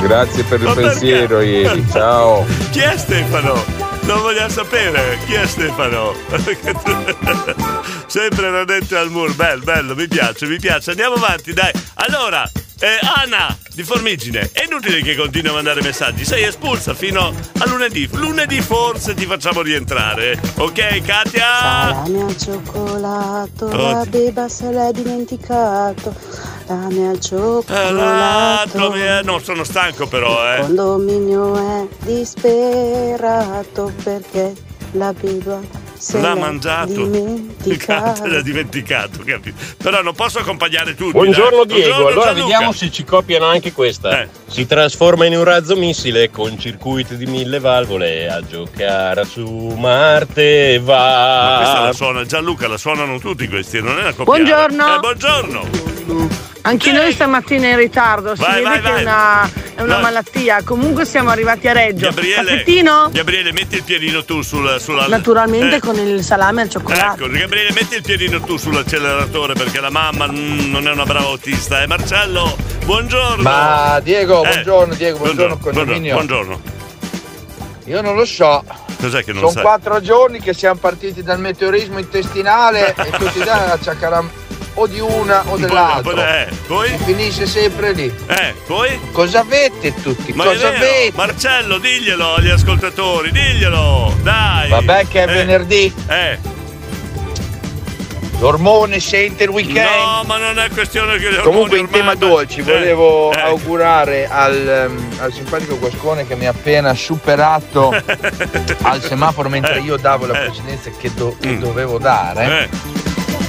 Grazie per il pensiero ieri. Ciao. Chi è Stefano? Non vogliamo sapere chi è Stefano. Sempre radente al muro, bello, bello, mi piace, mi piace. Andiamo avanti, dai. Allora, eh, Anna di Formigine, è inutile che continui a mandare messaggi, sei espulsa fino a lunedì. Lunedì forse ti facciamo rientrare. Ok, Katia? Salame al cioccolato, Oh. la beba se l'è dimenticato. Salame al cioccolato. mi è- Non sono stanco però, Il eh. condominio è disperato perché la beba se l'ha mangiato. dimenticato. L'ha dimenticato, capito? Però non posso accompagnare tutti. Buongiorno dai. Diego, Buongiorno, allora Gianluca. vediamo se ci copiano anche questa. Eh. Si trasforma in un razzo missile con circuiti di mille valvole a giocare su Marte va. Ma questa la suona Gianluca, la suonano tutti questi, non è una coppia. Buongiorno. Eh, buongiorno. Anche noi stamattina in ritardo, si Vai, vede vai, che vai. è una, è una malattia. Comunque siamo arrivati a Reggio. Gabriele, Caffettino? Gabriele, metti il piedino tu sulla. sulla Naturalmente eh, con il salame al cioccolato. Ecco, Gabriele, metti il piedino tu sull'acceleratore perché la mamma mm, non è una brava autista. Eh, Marcello, buongiorno. Ma Diego, Eh, buongiorno Diego, buongiorno, buongiorno, buongiorno. Io non lo so. Cos'è che non Sono sai? quattro giorni che siamo partiti dal meteorismo intestinale e tutti i giorni acciaccaram o di una o dell'altro. poi- eh, poi? Finisce sempre lì. Eh, poi? Cosa avete tutti? Ma Cosa avete? Marcello, diglielo agli ascoltatori, diglielo, dai. Vabbè che è Eh, venerdì. Eh. L'ormone sente il weekend. No, ma non è questione che Comunque in tema dolci Eh, volevo eh. augurare al, ehm, al simpatico Guascone che mi ha appena superato al semaforo mentre io davo la precedenza che, do- che dovevo dare.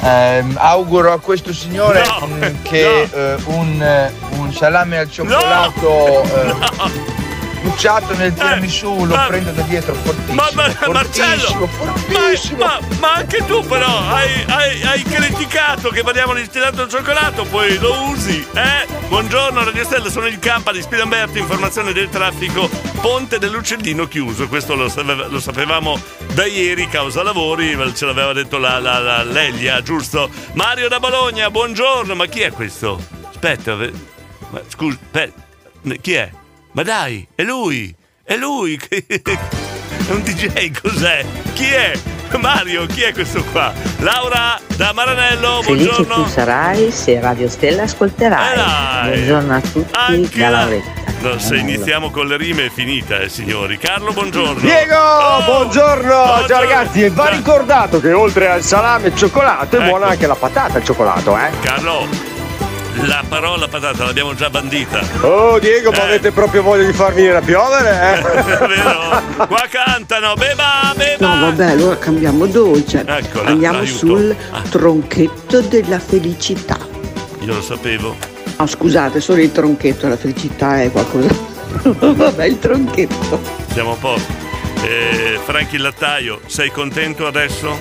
Ehm, auguro a questo signore No, mm, che eh, un, eh, un salame al cioccolato eh, bucciato nel tiramisù lo prendo da dietro fortissimo. Ma, ma Marcello, fortissimo, ma, ma- ma anche tu però hai, hai- hai criticato che parliamo di stilato al cioccolato, poi lo usi, eh? Buongiorno Radio Stella, sono il Campa di Spilamberto, informazione del traffico, ponte dell'Uccellino chiuso, questo lo, lo sapevamo da ieri, causa lavori, ce l'aveva detto la, la, la Lelia, giusto? Mario da Bologna, buongiorno, ma chi è questo? Aspetta, ma scusa, aspetta, chi è? Ma dai, è lui, è lui, è un DJ, cos'è? Chi è? Mario, chi è questo qua? Laura da Maranello, Felice buongiorno. tu sarai se Radio Stella ascolterai. Eh dai. Buongiorno a tutti Anche da la- Lauretta. No, se iniziamo con le rime è finita, eh, signori. Carlo, buongiorno. Diego, Oh, buongiorno! Ciao ragazzi, e va ricordato che oltre al salame e al cioccolato è Ecco. buona anche la patata al cioccolato, eh? Carlo, la parola patata l'abbiamo già bandita. Oh Diego, ma Eh. avete proprio voglia di far venire a piovere, È eh? vero? Qua cantano, beba, beba. No, vabbè, allora cambiamo dolce. Eccola, Andiamo aiuto. sul Ah. tronchetto della felicità. Io lo sapevo. No, scusate, solo il tronchetto, la felicità è qualcosa. vabbè, il tronchetto. Siamo a posto. Eh, Frank il lattaio, sei contento adesso?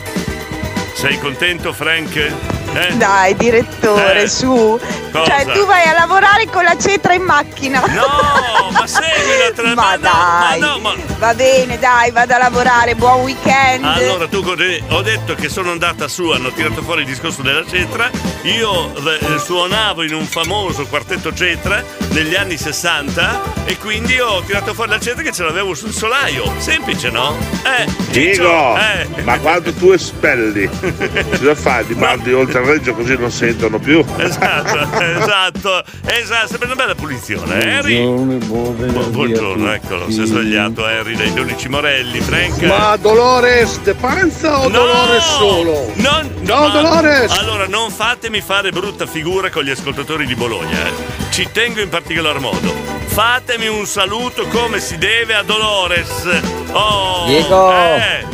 Sei contento, Frank? Eh? Dai, direttore, Eh. su. Cosa? Cioè, tu vai a lavorare con la cetra in macchina. No, ma seguila tra Ma dai. no, ma- Va bene, dai, vado a lavorare. Buon weekend. Allora tu con- ho detto che sono andata su, hanno tirato fuori il discorso della cetra, io eh, suonavo in un famoso quartetto cetra negli anni 60 e quindi ho tirato fuori la cetra che ce l'avevo sul solaio. Semplice, no? Eh, Diego, eh. ma quando tu espelli, cosa fai? Ti mandi oltre reggio così non sentono più? Esatto, esatto, esatto, sempre una bella punizione. eh, Harry. Bu- Buongiorno, eccolo, si è svegliato Harry dai 12 Morelli, Frank. Ma Dolores de Panza o No! Dolores solo? Non, No, ma- Dolores! Allora, non fatemi fare brutta figura con gli ascoltatori di Bologna. eh. Ci tengo in particolar modo. Fatemi un saluto come si deve a Dolores. Oh, Diego! eh,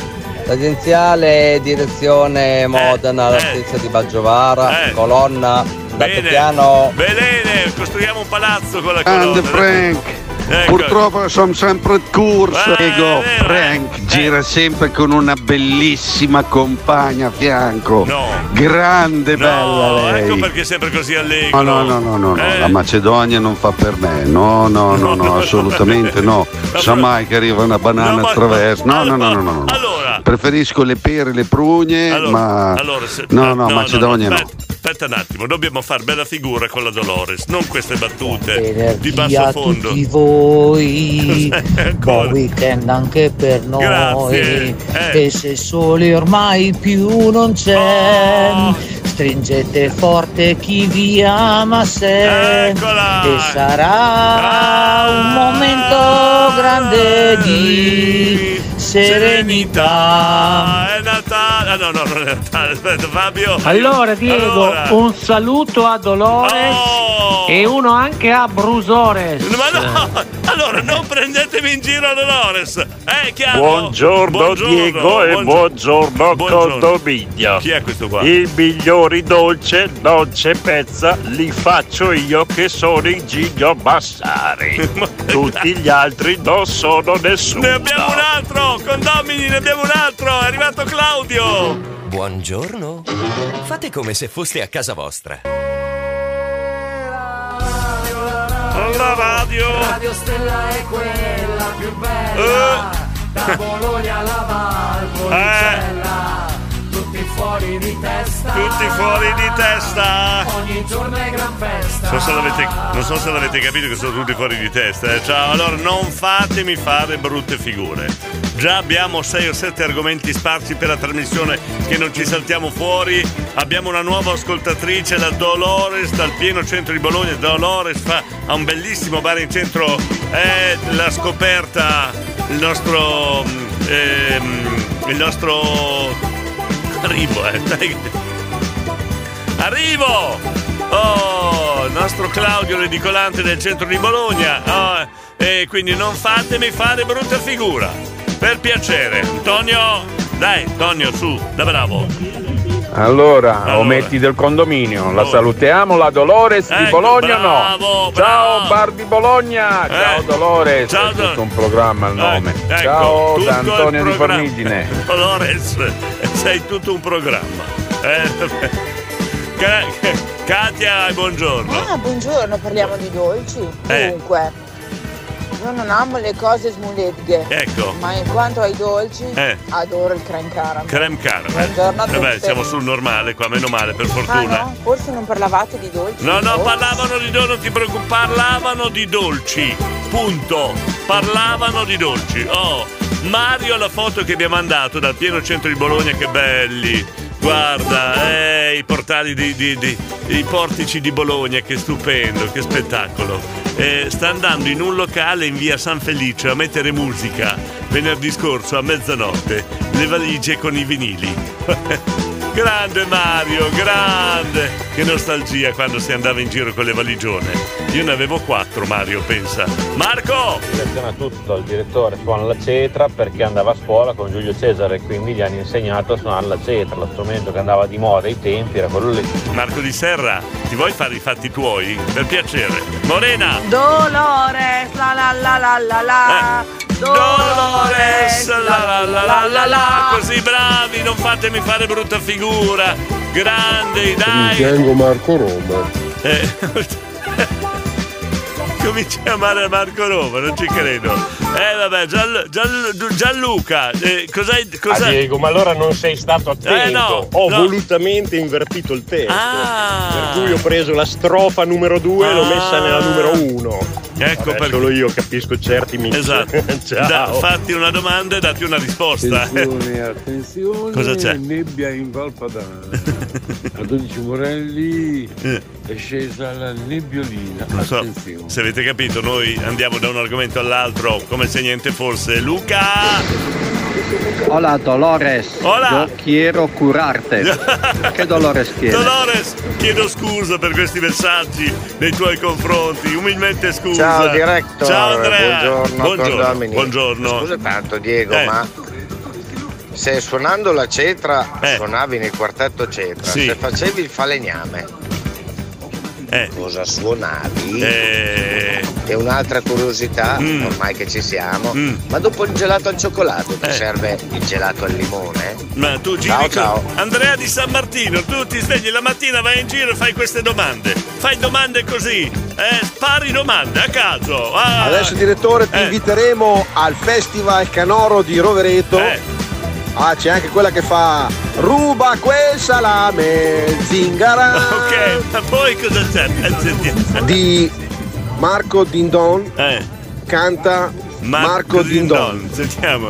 Tangenziale, direzione Modena, all'altezza di Baggiovara, Eh. colonna da Bene. piano. bene, costruiamo un palazzo con la Grande colonna. Frank. Ecco. Purtroppo sono sempre in corsa. Eh, vero, Frank gira sempre con una bellissima compagna a fianco. No. Grande, bella No, lei. ecco perché è sempre così allegro. No, no, no, no, no, no, Eh. la Macedonia non fa per me, no, no, no, no, assolutamente no. Sa mai che arriva una banana attraverso, no, no, no, no, no, no. Preferisco le pere, le prugne, Allora, ma allora, se- no, no, Macedonia no. aspetta, aspetta un attimo, dobbiamo fare bella figura con la Dolores, non queste battute di basso a fondo. tutti voi, buon weekend anche per noi. Grazie, eh. E se soli ormai più non c'è, Oh. stringete forte chi vi ama se. Eccola. E sarà un momento grande di serenità. È Natale. Ah, no, no, non è Natale. Aspetta, Fabio. Allora Diego, Allora. un saluto a Dolores e uno anche a Brusores. Ma no, allora non prendetemi in giro Dolores. Eh, chiaro? Buongiorno, Diego e buongiorno, condominio. Chi è questo qua? I migliori dolce, dolce pezza, li faccio io che sono il Gigno Massari. Tutti gli altri non sono nessuno. Ne abbiamo un altro, condomini, ne abbiamo un altro. È arrivato Claudio. Buongiorno. Fate come se foste a casa vostra. La radio. Radio Stella è quella più bella. Da Bologna alla Valpolicella. Tutti fuori di testa. Tutti fuori di testa. Ogni giorno è gran festa. Non so, se l'avete, non so se l'avete capito che sono tutti fuori di testa. eh. Ciao, allora non fatemi fare brutte figure. Già abbiamo 6 o 7 argomenti sparsi per la trasmissione che non ci saltiamo fuori. Abbiamo una nuova ascoltatrice, la Dolores, dal pieno centro di Bologna. Dolores fa, ha un bellissimo bar in centro. È la scoperta, il nostro. mm, ehm, il nostro. Arrivo, eh. Arrivo! Oh, il nostro Claudio l'edicolante del centro di Bologna. Oh, e quindi non fatemi fare brutta figura. Per piacere. Antonio, dai, Antonio, su, da bravo. Allora, ometti del condominio, la salutiamo, la Dolores di Ecco, Bologna o bravo, no? bravo. Ciao Bar di Bologna, ciao Eh, Dolores, ciao, è tutto un programma il nome. Ecco, ciao da Antonio di. Formigine. Dolores, sei tutto un programma. Eh, Katia, buongiorno. Ah, buongiorno, parliamo di dolci. Eh. Dunque, io non amo le cose smuleghe. Ecco. Ma in quanto ai dolci, Eh. adoro il creme caramel. Creme caramel. Buongiorno a Eh tutti. siamo sul normale qua, meno male, per Ah fortuna. no? Forse non parlavate di dolci? No, no, Oh. parlavano di dolci, non ti preoccupare, parlavano di dolci. Punto. Parlavano di dolci. Oh, Mario la foto che mi ha mandato dal pieno centro di Bologna, che belli. Guarda, eh, i portali di, di- di- i portici di Bologna, che stupendo, che spettacolo. Eh, sta andando in un locale in via San Felice a mettere musica venerdì scorso a mezzanotte, le valigie con i vinili. grande Mario, grande! Che nostalgia quando si andava in giro con le valigione. Io ne avevo quattro, Mario, pensa. Marco! Ringraziamo a tutto il direttore suona la cetra perché andava a scuola con Giulio Cesare e quindi gli hanno insegnato a suonare la cetra, lo strumento che andava di moda ai tempi era quello lì. Marco di Serra, ti vuoi fare i fatti tuoi? Per piacere. Morena! Dolores, la la la la la la. Dolores, la la la la la la, così bravi, non fatemi fare brutta figura. Grandi, dai. Ritengo Marco Roma. Eh, Cominci a amare Marco Roma, non ci credo. Eh vabbè, Gianlu- Gianlu- Gianluca, eh, cos'hai... Ah, cos'hai- Diego, ma allora non sei stato attento. Eh, no, ho no. volutamente invertito il testo. Ah. Per cui ho preso la strofa numero 2 e l'ho messa nella numero 1. Ecco perché solo io capisco certi mix. Esatto. Ciao. Da- fatti una domanda e datti una risposta. Attenzione, attenzione. Cosa c'è? Nebbia in Valpadana. A 12 Morelli è scesa la nebbiolina. Non so Attenzione. se avete capito, noi andiamo da un argomento all'altro come se niente fosse. Luca! Hola Dolores, Hola. yo quiero curarte. ¿Qué Dolores quieres? Dolores, chiedo scusa per questi messaggi nei tuoi confronti, umilmente scusa. Ciao direttore, Ciao Andrea. buongiorno, buongiorno. buongiorno. Scusa tanto Diego, Eh. ma se suonando la cetra suonavi nel quartetto cetra, Sì. se facevi il falegname, cosa suonavi? Eh. E un'altra curiosità, Mm. ormai che ci siamo, ma dopo il gelato al cioccolato ti Eh. serve il gelato al limone? Ma tu giri Ciao, ciao. Andrea di San Martino, tu ti svegli la mattina, vai in giro e fai queste domande. Fai domande così, eh, spari domande a caso. Ah. Adesso direttore ti Eh. inviteremo al Festival Canoro di Rovereto. Ah, c'è anche quella che fa Ruba quel salame, zingara. Ok, ma poi cosa c'è? Di Marco Dindon. Eh. Canta Marco, Dindon. Sentiamo.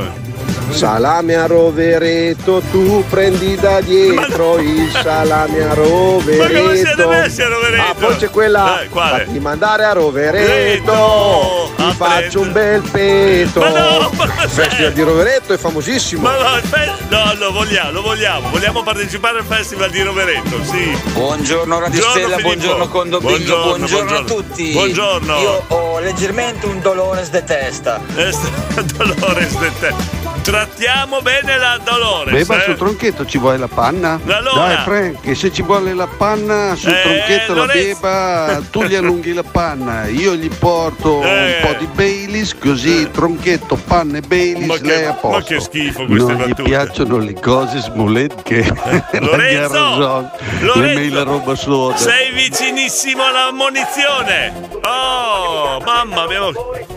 Salame a rovereto, tu prendi da dietro il salame a rovereto. Ma come siete messi a Rovereto? Ah, poi c'è quella. Eh, quale? Fatti mandare a Rovereto. Reto, Ti a faccio un bel peto. Ma no, ma Il festival di Rovereto è famosissimo. Ma no, il fe- no, lo vogliamo, lo vogliamo. Vogliamo partecipare al festival di Rovereto, sì. Buongiorno Radio Buongiorno, buongiorno Condominio, Buongiorno, buongiorno, a buongiorno. tutti. Buongiorno. Io ho leggermente un dolore de testa. Eh, Dolores de te. Trattiamo bene la Dolores. Beh, ma eh. sul tronchetto ci vuole la panna? Allora. Dai, Frank, se ci vuole la panna sul Eh, tronchetto la beba, tu gli allunghi la panna, io gli porto Eh. un po' di Baileys, così tronchetto, panna e Baileys, Ma che- lei a ma posto. che schifo queste Non battute. piacciono le cose smolet che Lorenzo! la Lorenzo! roba soda. Sei vicinissimo alla munizione. Oh, mamma mia,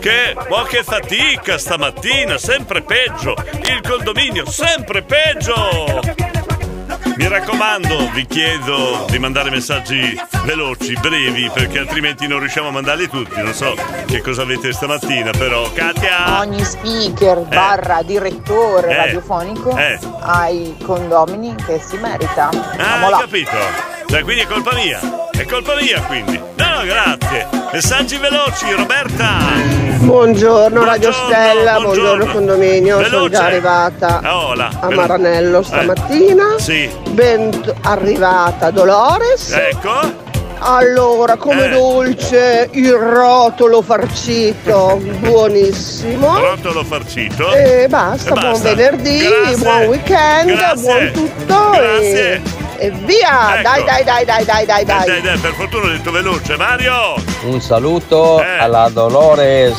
che, ma che fatica stamattina, sempre peggio. Il condominio, sempre peggio. Mi raccomando, vi chiedo di mandare messaggi veloci, brevi, perché altrimenti non riusciamo a mandarli tutti. Non so che cosa avete stamattina, però. Katia! Ogni speaker barra direttore Eh. radiofonico Eh. ha i condomini che si merita. Ah, là. capito? Cioè, quindi è colpa mia. È colpa mia, quindi. No, no, grazie. Messaggi veloci, Roberta. Buongiorno Radio Buongiorno, Stella, buongiorno. buongiorno condominio, sono Veloce. già arrivata Ah, hola. a Maranello stamattina. Eh, Sì. Ben arrivata Dolores. Ecco. Allora, come Eh. dolce il rotolo farcito, buonissimo. Rotolo farcito. E basta, E buon basta. venerdì, Grazie. buon weekend, Grazie. buon tutto Grazie. e, e via! Ecco. Dai, dai, dai, dai, dai, dai, Eh, dai. dai, dai, per fortuna ho detto veloce. Mario. Un saluto Eh. alla Dolores.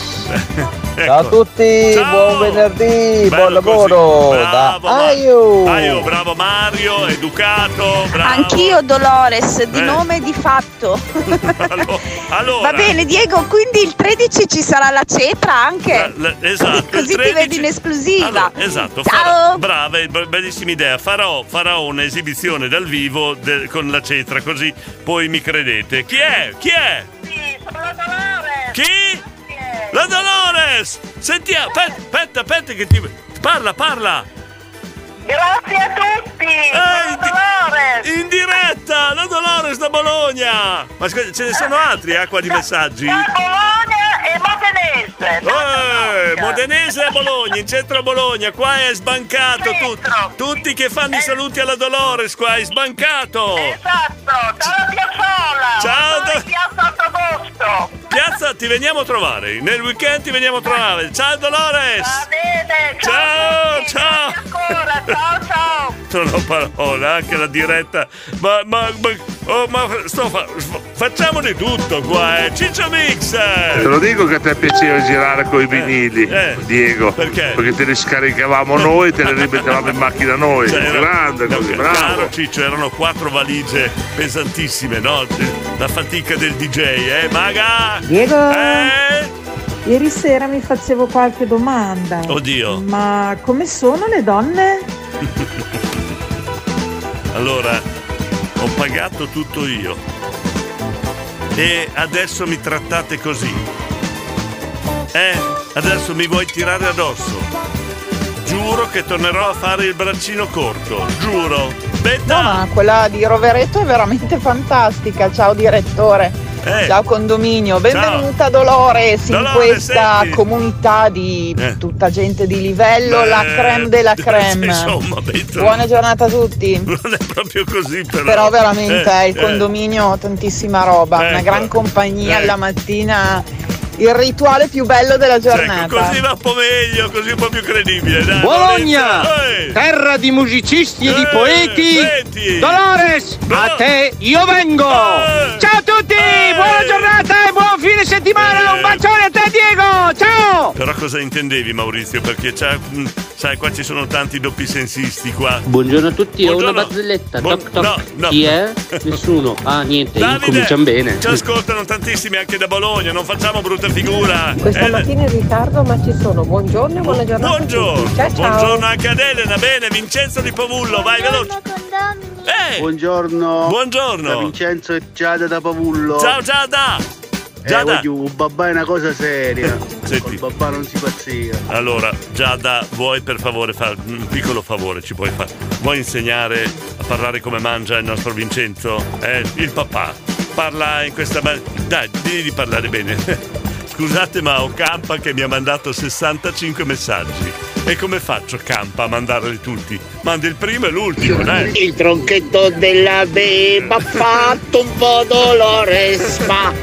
Ciao a tutti, Ciao. buon venerdì, buon Bello lavoro così. da Bravo, Ma- Aiu. Aio, bravo Mario, educato, bravo. Anch'io Dolores, di Eh. nome e di fatto. Allora. Va bene, Diego, quindi il 13 ci sarà la cetra anche. La- esatto, Così il ti 13. vedi in esclusiva. Allora, esatto, Ciao. farò- brava, bellissima idea. Farò, farò un'esibizione dal vivo de- con la cetra, così poi mi credete. Chi è? Chi è? Chi? La Dolores! Sentiamo, aspetta, aspetta, aspetta che ti. Parla, parla! Grazie a tutti! Ehi, Dolores! In diretta! La Dolores da Bologna! Ma scusa, ce ne sono altri acqua di messaggi? Da Bologna e Modenese! Eh, Modenese a Bologna, in centro a Bologna, qua è sbancato tutto. Tutti che fanno i saluti alla Dolores, qua è sbancato. Esatto, dalla piazzola! Ciao, da- piazza Autogosto! Piazza, ti veniamo a trovare. Nel weekend ti veniamo a trovare. Ciao Dolores! Va bene! Ciao, ciao! Ancora, ciao ciao! Non ho parole, anche la diretta. Ma, ma, ma, oh, ma sto fa- facciamo di tutto qua, eh. Ciccio Mix! Te lo dico che a te piaceva girare con i vinili, eh. Diego. Perché? Perché te li scaricavamo noi e te li rimettevamo in macchina noi. Cioè, Grande no, così, che- bravo. Caro Ciccio, erano quattro valigie pesantissime, no? La fatica del DJ, eh? Maga! Diego, Eh? ieri sera mi facevo qualche domanda. Oddio. Ma come sono le donne? Allora, ho pagato tutto io. E adesso mi trattate così. Eh? Adesso mi vuoi tirare addosso? Giuro che tornerò a fare il braccino corto. Giuro. No, ma quella di Rovereto è veramente fantastica. Ciao direttore. Eh. Ciao condominio, benvenuta Dolores in Dolores, questa senti. comunità di Eh. tutta gente di livello, Beh, la creme della creme. Insomma, Buona giornata a tutti. Non è proprio così, però. Però veramente Eh, è il eh. condominio tantissima roba, una Ecco. gran compagnia Eh. alla mattina, il rituale più bello della giornata. Ecco, così va un po' meglio, così un po' più credibile. Dai, Bologna, terra di musicisti e di poeti. senti. Dolores, a te io vengo. Ciao a tutti, buona giornata e buon fine settimana. Un bacione a te Diego, ciao. Però cosa intendevi Maurizio? Perché c'è, mh, sai, qua ci sono tanti doppi sensisti qua. Buongiorno a tutti, ho una Buongiorno. barzelletta. Buon- toc toc. no, no. Chi è? Nessuno. Ah, niente, Davide, cominciamo bene. Ci ascoltano tantissimi anche da Bologna, non facciamo brutta figura. Questa Eh, mattina in ritardo, ma ci sono. Buongiorno e buona giornata. Buongiorno. Ciao, ciao. buongiorno anche ad Elena, bene, Vincenzo di Pavullo, vai veloce. Eh, Buongiorno. Buongiorno. Da Vincenzo e Giada da Pavullo. Ciao Giada. Giada. voglio, un babà è una cosa seria. Senti. Col babà non si pazzia. Allora, Giada, vuoi per favore fare un piccolo favore ci puoi fare? Vuoi insegnare a parlare come mangia il nostro Vincenzo? Eh, il papà. Parla in questa maniera. Dai, digli di parlare bene. Scusate, ma ho Campa che mi ha mandato 65 messaggi. E come faccio Campa a mandarli tutti? Mandi il primo e l'ultimo, dai. Il tronchetto della beba ha fatto un po' dolores, ma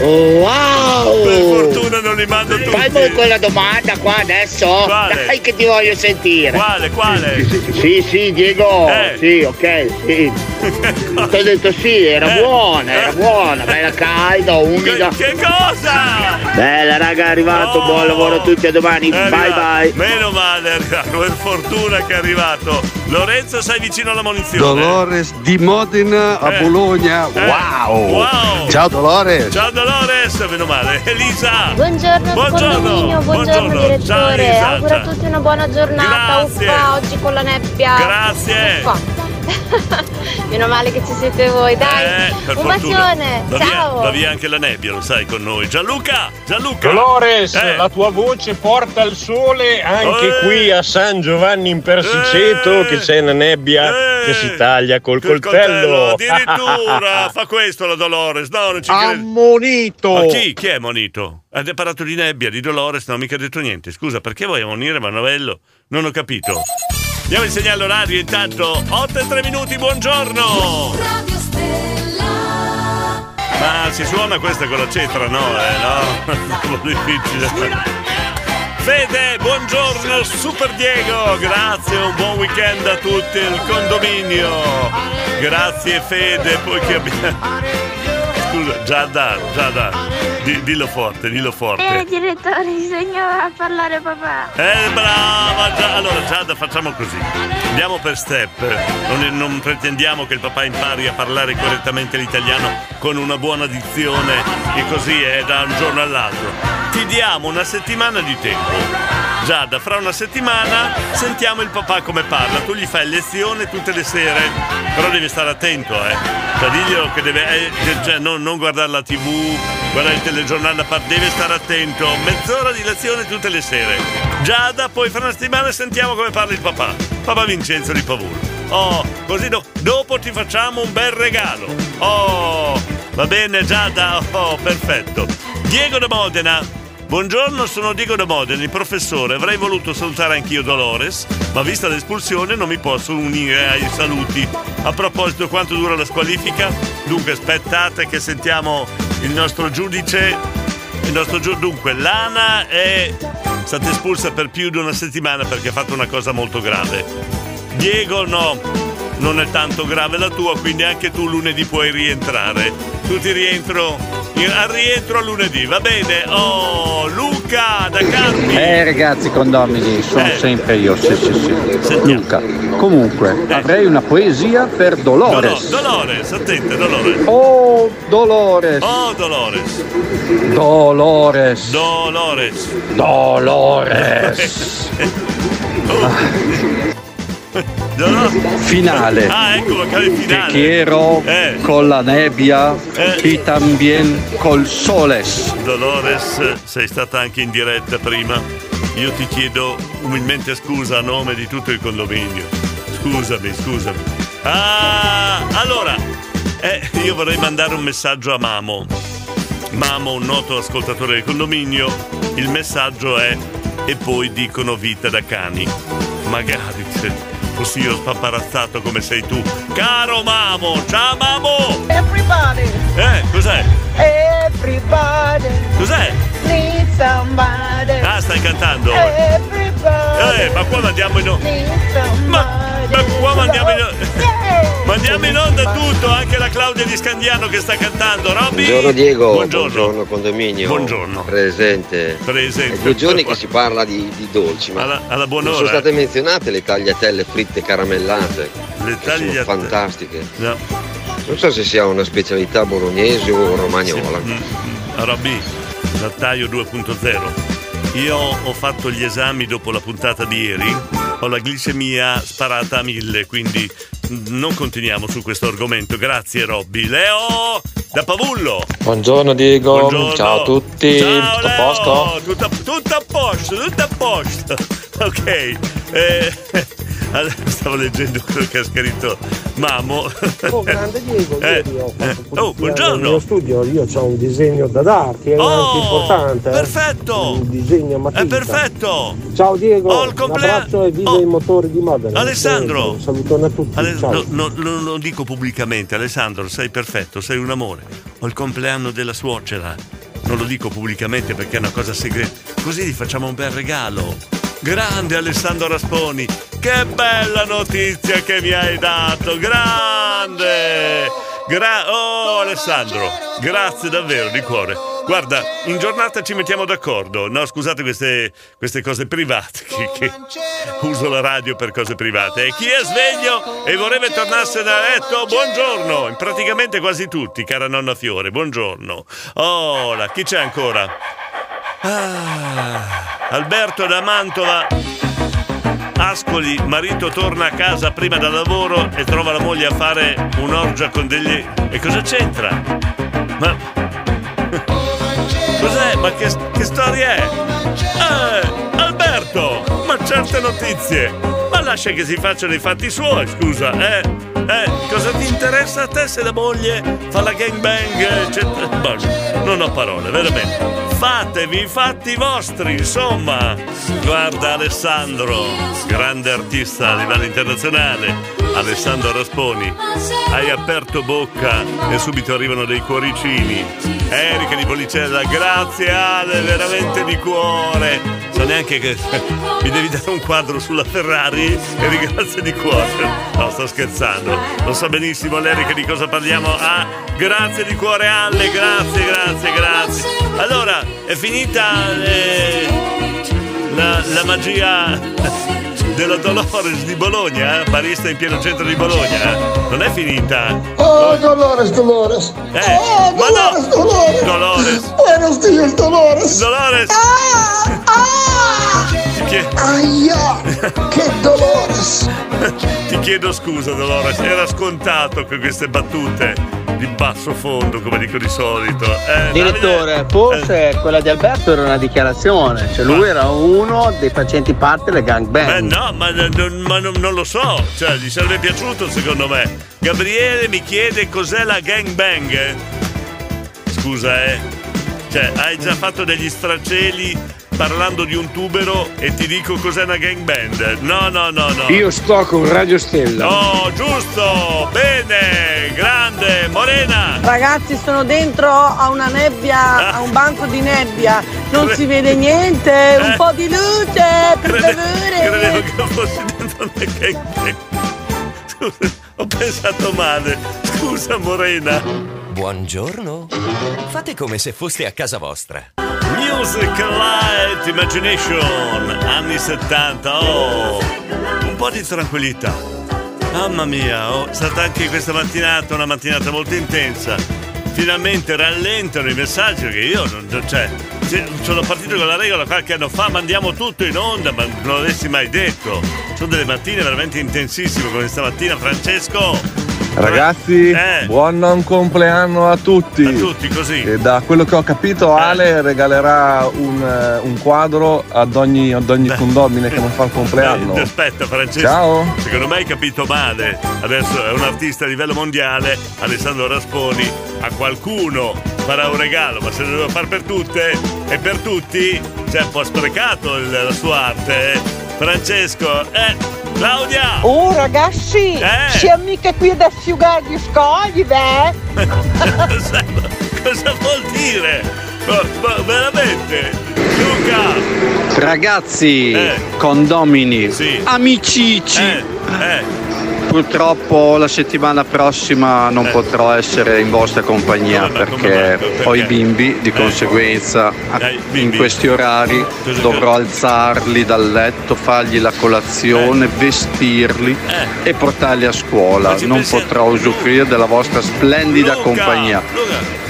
wow! Per fortuna non li mando tutti. Fai quella domanda qua adesso. Quale? Dai che ti voglio sentire. Quale, quale? Sì, sì, Diego. Eh. Sì, ok, sì. Ti ho detto sì, era Eh. buona, era buona, bella calda, umida. Che cosa? Bella raga, è arrivato, Oh. buon lavoro a tutti, a domani. È Bye arrivato. bye. Meno male, è arrivato. Per fortuna che è arrivato. Lorenzo, sei vicino alla munizione. Dolores di Modena a Eh. Bologna. Eh. Wow. Wow. Ciao Dolores. Ciao Dolores, meno male. Elisa. Buongiorno, Buongiorno. buongiorno, Buongiorno. direttore. Ciao, Elisa, Auguro a tutti una buona giornata. Grazie. Uffa, oggi con la nebbia. Grazie. Uffa. Meno male che ci siete voi, dai. Eh, per Un fortuna. bacione. Va via, Ciao. va via anche la nebbia, lo sai, con noi. Gianluca, Gianluca. Dolores, Eh. la tua voce porta il sole anche Eh. qui a San Giovanni in Persiceto che c'è una nebbia che si taglia col, Col coltello. Addirittura fa questo la Dolores. No, non ci credo. Ammonito. Ma chi? Chi è Monito? Ha parlato di nebbia, di Dolores, non ho mica detto niente. Scusa, perché vuoi ammonire Manovello? Non ho capito. Andiamo a insegnare l'orario intanto. 8 e 3 minuti, buongiorno! Ma si suona questa con la cetra, no? Eh, no? È un po' difficile. Fede, buongiorno, Super Diego, grazie, un buon weekend a tutti, il condominio. Grazie Fede, poi che abbiamo... Scusa, Giada, Giada, di- dillo forte, dillo forte. Eh, direttore, insegna a parlare papà. Eh, brava! Gia- Allora, Giada, facciamo così. Andiamo per step. Non, non pretendiamo che il papà impari a parlare correttamente l'italiano con una buona dizione e così è da un giorno all'altro. Ti diamo una settimana di tempo. Giada, fra una settimana sentiamo il papà come parla. Tu gli fai lezione tutte le sere, però devi stare attento, eh. Cioè, diglielo che deve. eh, cioè, non, non guardare la tv, guardare il telegiornale, a parte, deve stare attento. Mezz'ora di lezione tutte le sere. Giada, poi fra una settimana sentiamo come parla il papà. Papà Vincenzo di Pavuro. Oh, così do- dopo ti facciamo un bel regalo. Oh, va bene Giada? Oh, perfetto. Diego da Modena. Buongiorno, sono Diego da Modena, il professore. Avrei voluto salutare anch'io Dolores, ma vista l'espulsione non mi posso unire ai saluti. A proposito, quanto dura la squalifica? Dunque, aspettate che sentiamo il nostro giudice. Il nostro giu- Dunque, Lana è stata espulsa per più di una settimana perché ha fatto una cosa molto grave. Diego, no, non è tanto grave la tua, quindi anche tu lunedì puoi rientrare. Tu ti rientro al rientro a lunedì, va bene? Oh, Luca da Carpi. Eh ragazzi condomini, sono Eh. sempre io, sì sì sì. Luca. Comunque, avrei una poesia per Dolores. Dolo- Dolores, attenta, Dolores. Oh Dolores. Oh, Dolores. Dolores. Dolores. Dolores. Finale. Ah, ecco, il Te finale. quiero Eh. con la nebbia Eh. y también col soles. Dolores, sei stata anche in diretta prima. Io ti chiedo umilmente scusa a nome di tutto il condominio. Scusami, scusami. Ah, allora, eh, io vorrei mandare un messaggio a Mamo. Mamo, un noto ascoltatore del condominio. Il messaggio è e poi dicono vita da cani. Magari fossi io spaparazzato come sei tu. Caro Mamo, ciao Mamo! Everybody, Eh, cos'è? everybody Cos'è? Needs somebody. Ah, stai cantando? Everybody Eh, ma qua mandiamo in onda. somebody. Ma qua mandiamo in onda. Mandiamo in onda tutto, anche la Claudia di Scandiano che sta cantando. Robby! Buongiorno Diego, Buongiorno. condominio. Buongiorno. Presente. Presente. È due giorni che si parla di, di dolci, ma Alla, alla buon'ora. sono state menzionate le tagliatelle fritte caramellate. Le che sono tagliatelle. fantastiche. No. Non so se sia una specialità bolognese o romagnola. Mm, Robby, Lattaio 2.0. Io ho fatto gli esami dopo la puntata di ieri, ho la glicemia sparata a mille, quindi non continuiamo su questo argomento. Grazie Robby. Leo! da Pavullo. Buongiorno Diego, Buongiorno. ciao a tutti, Ciao, tutto a posto? Tutto, a- tutto a posto, tutto a posto. Ok. eh, stavo leggendo quello che ha scritto Mamo. Oh, grande Diego, Eh, eh. Oh, buongiorno. Nel mio studio io ho un disegno da darti, è Oh, importante. eh. perfetto. Un disegno a. È perfetto. Ciao Diego, Oh, il un compleanno- abbraccio e viva i motori di Modena. Alessandro. Un salutone a tutti. Ale- no, no, no, lo dico pubblicamente, Alessandro, sei perfetto, sei un amore. Ho il compleanno della suocera. Non lo dico pubblicamente perché è una cosa segreta. Così gli facciamo un bel regalo. Grande Alessandro Rasponi, che bella notizia che mi hai dato, grande! Gra- oh Alessandro, grazie davvero di cuore. Guarda, in giornata ci mettiamo d'accordo. No, scusate queste, queste cose private, che, che uso la radio per cose private. E chi è sveglio e vorrebbe tornarsene da letto, buongiorno. Praticamente quasi tutti, cara nonna Fiore, buongiorno. Oh, chi c'è ancora? Ah, Alberto da Mantova. Ascoli, marito torna a casa prima dal lavoro e trova la moglie a fare un'orgia con degli... E cosa c'entra? Ma... Cos'è? Ma che, che storia è? Eh, Alberto! Ma certe notizie! Ma lascia che si facciano i fatti suoi, scusa, eh? Eh, cosa ti interessa a te se la moglie fa la gangbang? eccetera? Boh, non ho parole, veramente. Fatevi i fatti vostri, insomma. Guarda Alessandro, grande artista a livello internazionale, Alessandro Rasponi. Hai aperto bocca e subito arrivano dei cuoricini. Erika di Policella, grazie Ale, veramente di cuore. So neanche che mi devi dare un quadro sulla Ferrari e ringrazio di cuore. No, sto scherzando. Lo so benissimo l'Erica di cosa parliamo. Ah, grazie di cuore Ale, grazie, grazie, grazie. Allora, è finita eh, la, la magia della Dolores di Bologna, eh? barista in pieno centro di Bologna. eh? Non è finita. Oh, Dolores, Dolores. Eh, oh, ma Dolores, no. Dolores. Dolores. Buenos días, Dolores. Dolores. Ti chie- Aia, che Dolores. Ti chiedo scusa, Dolores, era scontato con queste battute di basso fondo, come dico di solito. Eh, Direttore, forse quella di Alberto era una dichiarazione, cioè lui era uno dei facenti parte del Beh, gangbang. no, ma, non- ma non, non lo so, cioè, gli sarebbe piaciuto secondo me. Gabriele mi chiede cos'è la gangbang. Scusa, eh. Cioè, hai già fatto degli straceli parlando di un tubero e ti dico cos'è una gangbang. No, no, no, no. Io sto con Radio Stella. Oh, giusto! Bene! Grande! Morena! Ragazzi, sono dentro a una nebbia, a un banco di nebbia. Non si vede niente, un po' di luce, per Credevo favore. che fossi dentro una gangbang. Scusa, ho pensato male. Scusa, Morena. Buongiorno. Fate come se foste a casa vostra. Music Light Imagination, anni 70. Oh, un po' di tranquillità. Mamma mia, oh, è stata anche questa mattinata una mattinata molto intensa. Finalmente rallentano i messaggi perché io non, non- cioè, se- sono partito con la regola qualche anno fa, mandiamo tutto in onda, ma non l'avessi mai detto. Sono delle mattine veramente intensissime come stamattina, Francesco. Ragazzi, Eh. buon compleanno a tutti. A tutti, così. E da quello che ho capito, Ale regalerà un, eh, un quadro ad ogni, ad ogni condomine che non fa il compleanno. Eh, aspetta, Francesco. Ciao. Secondo me hai capito male. Adesso è un artista a livello mondiale, Alessandro Rasponi. A qualcuno farà un regalo, ma se lo devo fare per tutte e per tutti, c'è un po' sprecato il- la sua arte. eh. Francesco, eh, Claudia! Oh ragazzi, Eh. siamo mica qui ad asciugare gli scogli, beh! cosa, cosa vuol dire? Ma, ma veramente? Luca! Ragazzi, Eh. condomini, Sì. amicici. Eh, eh. Purtroppo la settimana prossima non potrò essere in vostra compagnia perché ho i bimbi, di conseguenza a- Eh, in questi orari Cosa- dovrò alzarli dal letto, fargli la colazione, vestirli Eh. e portarli a scuola. Non pensiamo- potrò usufruire della vostra splendida Luca, compagnia. Luca,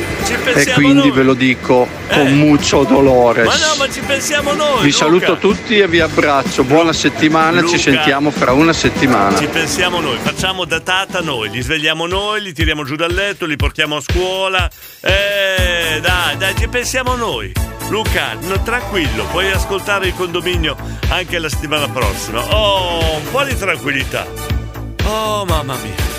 E quindi noi. ve lo dico con mucho dolores. Ma no, ma ci pensiamo noi. Vi Luca. saluto tutti e vi abbraccio. Buona settimana, Luca. ci sentiamo fra una settimana. Ci pensiamo noi. Noi, facciamo da tata noi, li svegliamo noi, li tiriamo giù dal letto, li portiamo a scuola. Eh, dai, dai, ci pensiamo noi. Luca, no, tranquillo, puoi ascoltare il condominio anche la settimana prossima. Oh, un po' di tranquillità. Oh, mamma mia.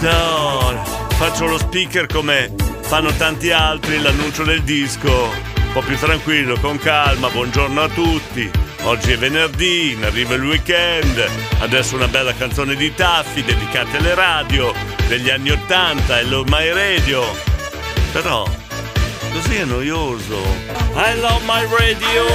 No, faccio lo speaker come fanno tanti altri, l'annuncio del disco. Un po' più tranquillo, con calma, buongiorno a tutti. Oggi è venerdì, in arriva il weekend. Adesso una bella canzone di Taffi dedicata alle radio degli anni Ottanta, Hello My Radio. Però così è noioso. I love my radio.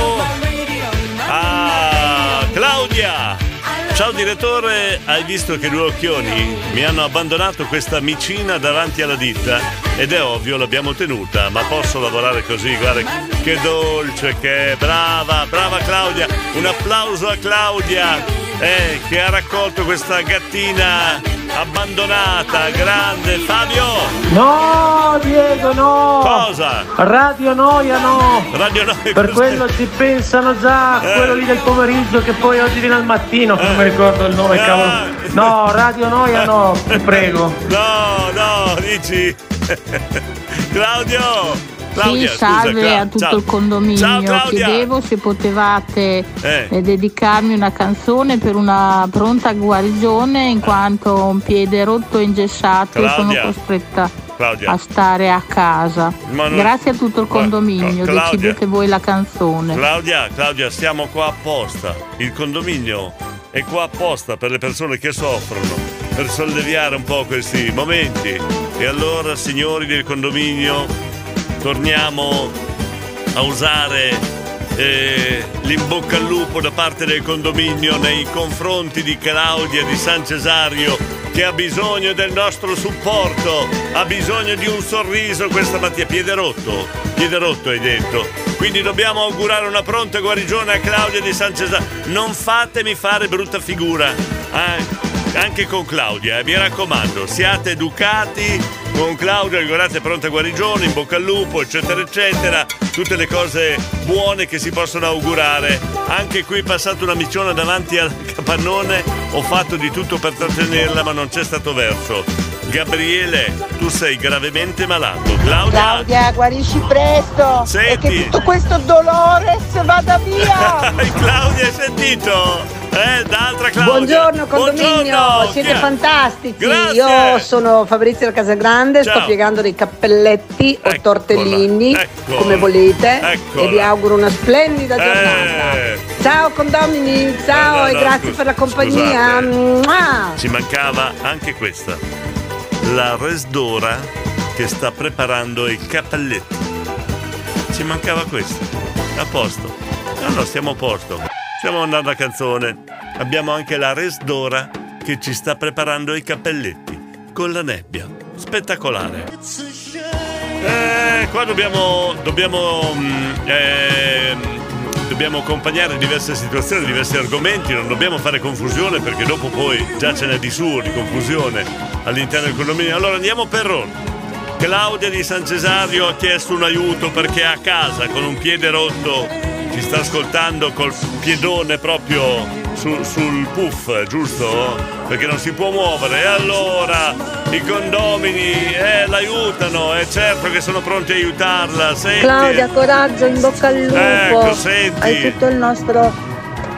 Ah, Claudia! Ciao direttore, hai visto che due occhioni mi hanno abbandonato questa micina davanti alla ditta? Ed è ovvio l'abbiamo tenuta, ma posso lavorare così, guarda che dolce che brava, brava Claudia, un applauso a Claudia eh, che ha raccolto questa gattina abbandonata, grande, Fabio! No, Diego, no! Cosa? Radio Noia, no! Radio Noia, Per cos'è? quello ci pensano già, Eh. quello lì del pomeriggio che poi oggi viene al mattino, che non mi ricordo il nome, Eh. cavolo. No, Radio Noia no, ti prego. No, no, dici. Claudio! Claudia, sì, salve scusa, a tutto ciao. il condominio. Ciao Claudia! Chiedevo se potevate Eh. eh, dedicarmi una canzone per una pronta guarigione in quanto ho un piede rotto e ingessato e sono Claudia. costretta Claudia. a stare a casa. Non- Grazie a tutto il condominio, Claudia. decidete voi la canzone. Claudia, Claudia, siamo qua apposta. Il condominio è qua apposta per le persone che soffrono, per solleviare un po' questi momenti. E allora, signori del condominio, torniamo a usare eh, l'imbocca al lupo da parte del condominio nei confronti di Claudia di San Cesario che ha bisogno del nostro supporto, ha bisogno di un sorriso questa mattina. Piede rotto, piede rotto hai detto. Quindi dobbiamo augurare una pronta guarigione a Claudia di San Cesario. Non fatemi fare brutta figura. eh? Anche con Claudia, eh, mi raccomando, siate educati con Claudia, augurate pronta guarigione, in bocca al lupo, eccetera, eccetera. Tutte le cose buone che si possono augurare. Anche qui passata una micciona davanti al capannone, ho fatto di tutto per trattenerla, ma non c'è stato verso. Gabriele, tu sei gravemente malato. Claudia, Claudia, guarisci presto! Senti. E che tutto questo dolore se vada via! Claudia, hai sentito? Eh, d'altra Claudia. Buongiorno condominio, Buongiorno, siete chi è? fantastici. Grazie. Io sono Fabrizio da Casagrande, Ciao. sto piegando dei cappelletti o tortellini, eccola, come volete, eccola. e vi auguro una splendida giornata. Eh, Ciao condomini, ciao No, no, e no, grazie scusa- per la compagnia. ci mancava anche questa. La Resdora che sta preparando i cappelletti. Ci mancava questo. A posto. No, no, stiamo a posto. Stiamo andando a canzone. Abbiamo anche la Resdora che ci sta preparando i cappelletti con la nebbia. Spettacolare. Eh, qua dobbiamo. Dobbiamo. mm, ehm, dobbiamo accompagnare diverse situazioni, diversi argomenti, non dobbiamo fare confusione perché dopo poi già ce n'è di suo di confusione all'interno del condominio. Allora andiamo per ordine. Claudia di San Cesario ha chiesto un aiuto perché a casa con un piede rotto, ci sta ascoltando col piedone proprio su- sul puff, giusto? Perché non si può muovere. E allora i condomini eh, l'aiutano, è certo che sono pronti a aiutarla. Senti. Claudia, coraggio, in bocca al lupo. Ecco, senti. Hai tutto il nostro,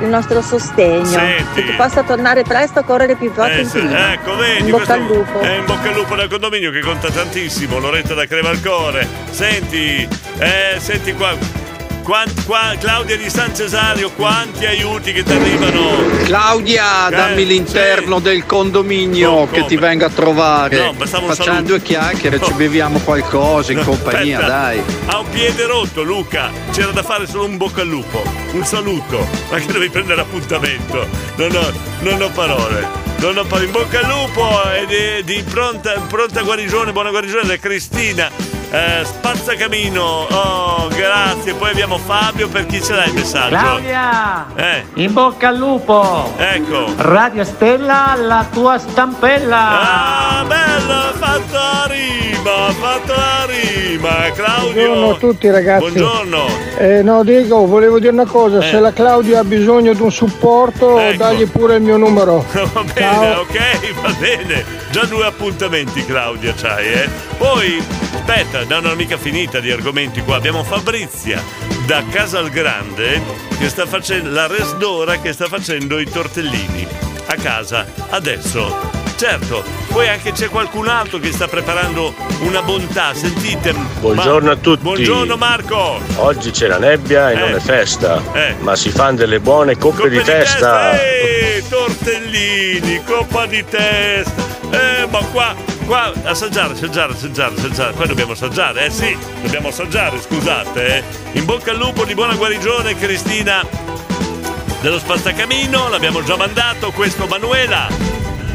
il nostro sostegno. Senti. Che tu possa tornare presto a correre più forte Eh, prima. ecco, vedi, in bocca al lupo. È in bocca al lupo del condominio che conta tantissimo, Loretta da Crevalcore. Senti, eh, senti qua. Quan- qua- Claudia di San Cesario, quanti aiuti che ti arrivano? Claudia, Eh, dammi l'interno del condominio Come, che ti venga a trovare. No, Facciamo saluto. due chiacchiere, ci No. beviamo qualcosa in No, compagnia, aspetta. dai. Ha un piede rotto, Luca. C'era da fare solo un bocca al lupo. Un saluto. Ma che devi prendere appuntamento? Non ho, non ho parole. Non ho parole. In bocca al lupo e di, di pronta, pronta guarigione, buona guarigione da Cristina. Eh, spazzacamino. Oh, grazie. Poi abbiamo Fabio. Per chi ce l'hai il messaggio? Claudia, Eh, in bocca al lupo. ecco. Radio Stella, la tua stampella. Ah, bella, fatta rima, fatto la rima, Claudio. Buongiorno a tutti ragazzi. Buongiorno. Eh, no Diego, volevo dire una cosa, Eh. se la Claudia ha bisogno di un supporto, Ecco. dagli pure il mio numero. Va bene, ok, va bene. Già due appuntamenti, Claudia, c'hai, eh? Poi, aspetta, no, non è mica finita di argomenti qua. Abbiamo Fabrizia da Casal Grande che sta facendo la resdora che sta facendo i tortellini a casa adesso. Certo, poi anche c'è qualcun altro che sta preparando una bontà, sentite. Buongiorno Ma- a tutti. Buongiorno Marco. Oggi c'è la nebbia e non Eh. è festa, Eh. ma si fanno delle buone coppe, di testa. Eh, tortellini, coppa di testa. Eh, ma qua, qua, assaggiare, assaggiare, assaggiare, assaggiare. Poi dobbiamo assaggiare, eh sì, dobbiamo assaggiare, scusate. eh. In bocca al lupo di buona guarigione, Cristina dello Spazzacamino, l'abbiamo già mandato, questo Manuela.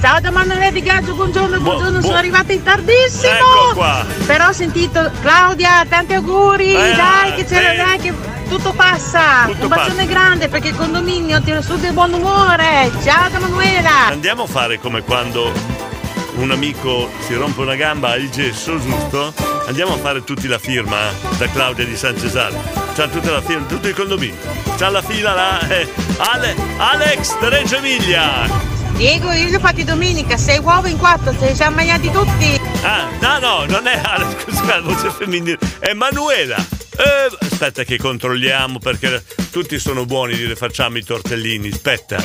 Ciao da Manuele Di Gaggio, buongiorno, buongiorno, buon- sono arrivata in tardissimo. Ecco qua. Però ho sentito Claudia, tanti auguri, Eh, dai che c'è sì. dai che tutto passa. Tutto Un bacione passa. grande perché il condominio tira su del buon umore. Ciao da Manuela. Andiamo a fare come quando un amico si rompe una gamba al gesso, giusto? Andiamo a fare tutti la firma da Claudia di San Cesare. C'ha tutta la firma, tutto il condominio. C'ha la fila là. eh. Ale- Alex da Reggio Emilia. Diego, io li ho fatti domenica, sei uova in quattro, ce li siamo mangiati tutti. Ah, no, no, non è Alex, scusa, la voce femminile, è Manuela. Eh, aspetta che controlliamo perché tutti sono buoni dire facciamo i tortellini, aspetta.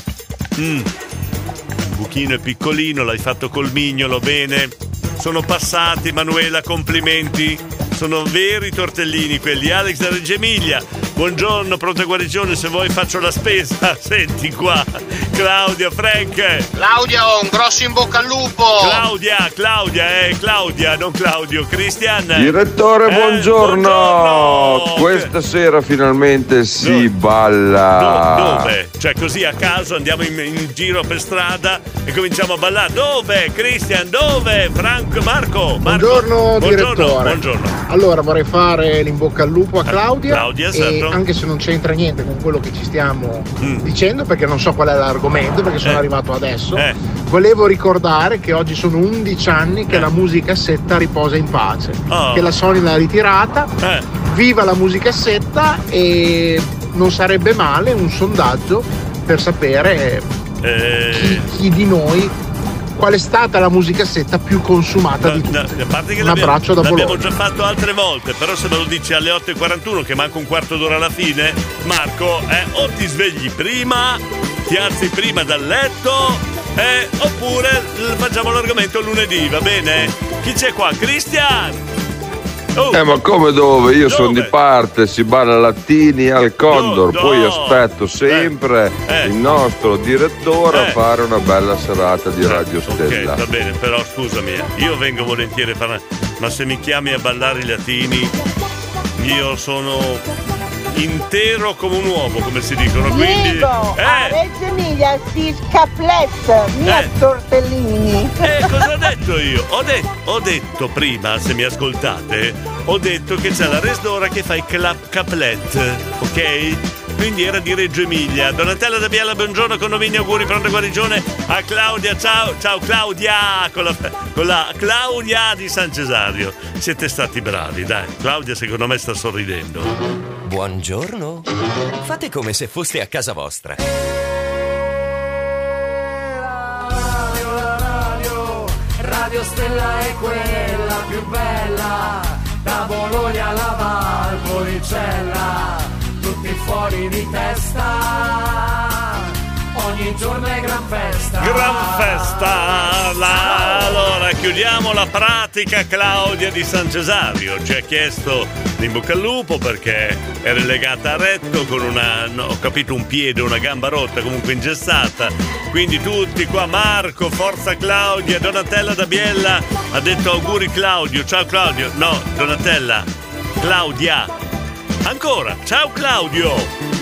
Mm. Buchino è piccolino, l'hai fatto col mignolo, bene. Sono passati, Manuela, complimenti. Sono veri tortellini quelli. Alex da Reggio Emilia. Buongiorno, pronta guarigione, se vuoi faccio la spesa. Senti qua. Claudia, Frank. Claudio, un grosso in bocca al lupo! Claudia, Claudia, eh, Claudia, non Claudio, Cristian. Direttore, Eh, buongiorno. Questa sera finalmente si balla. Dove? Cioè così a caso andiamo in, in giro per strada e cominciamo a ballare. Dove? Cristian, dove? Franco, Marco? Marco. Buongiorno, buongiorno, direttore. buongiorno. Allora vorrei fare l'in-bocca al lupo a Claudia. Claudia, e certo. anche se non c'entra niente con quello che ci stiamo Mm. dicendo, perché non so qual è l'argomento, perché sono Eh. arrivato adesso. Eh. Volevo ricordare che oggi sono 11 anni che la musicassetta riposa in pace. Oh. Che la Sony l'ha ritirata. Eh. Viva la musicassetta e non sarebbe male un sondaggio per sapere Eh, chi, chi di noi qual è stata la musicassetta più consumata di tutte. No, a parte che Un l'abbiamo, abbraccio da l'abbiamo Bologna. già fatto altre volte, però se me lo dici alle 8.41 che manca un quarto d'ora alla fine, Marco, eh, o ti svegli prima, ti alzi prima dal letto, eh, oppure facciamo l'argomento lunedì, va bene? Chi c'è qua? Cristian! Oh, Eh ma come dove? Io sono di parte, si balla Lattini al Condor, No, poi no. aspetto sempre Eh. il nostro direttore Eh. a fare una bella serata di Radio Stella. Ok, va bene, però scusami, eh, io vengo volentieri a fare. Ma se mi chiami a ballare i latini, io sono intero come un uovo, come si dicono. Quindi. Diego, a Eh! Reggio Emilia si scaplet, mia Eh. tortellini. Eh, cosa ho detto io? Ho, de- ho detto prima, se mi ascoltate, ho detto che c'è la resdora che fa i clap caplet, ok? Quindi era di Reggio Emilia. Donatella da Biella, buongiorno, condominio, auguri, pronta guarigione a Claudia. Ciao, ciao Claudia, con la, con la Claudia di San Cesario. Siete stati bravi, dai. Claudia secondo me sta sorridendo. Buongiorno. Fate come se foste a casa vostra. Radio Stella è quella più bella, da Bologna alla Valpolicella, tutti fuori di testa, ogni giorno è gran festa. Gran festa! La- Allora, chiudiamo la pratica Claudia di San Cesario. Ci ha chiesto in bocca al lupo perché era legata a retto con una, no, ho capito, un piede, una gamba rotta, comunque ingessata. Quindi tutti qua, Marco, forza Claudia, Donatella da Biella ha detto auguri Claudio, ciao Claudio. No, Donatella, Claudia. Ancora, ciao Claudio.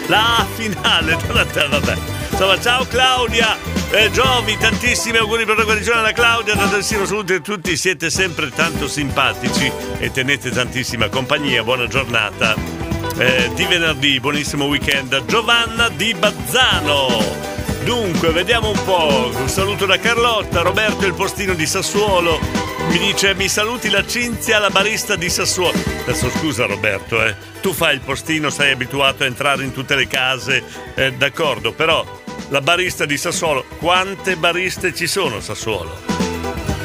La finale, Donatella, vabbè. Insomma, ciao Claudia, eh, Giovi, tantissimi auguri per la guarigione alla Claudia, da Dalsino Salute a tutti, siete sempre tanto simpatici e tenete tantissima compagnia, buona giornata. Eh, di venerdì, buonissimo weekend, Giovanna di Bazzano. Dunque, vediamo un po'. Un saluto da Carlotta, Roberto il postino di Sassuolo. Mi dice mi saluti la Cinzia, la barista di Sassuolo. Adesso scusa Roberto, eh. Tu fai il postino, sei abituato a entrare in tutte le case, eh, d'accordo, però la barista di Sassuolo, quante bariste ci sono Sassuolo?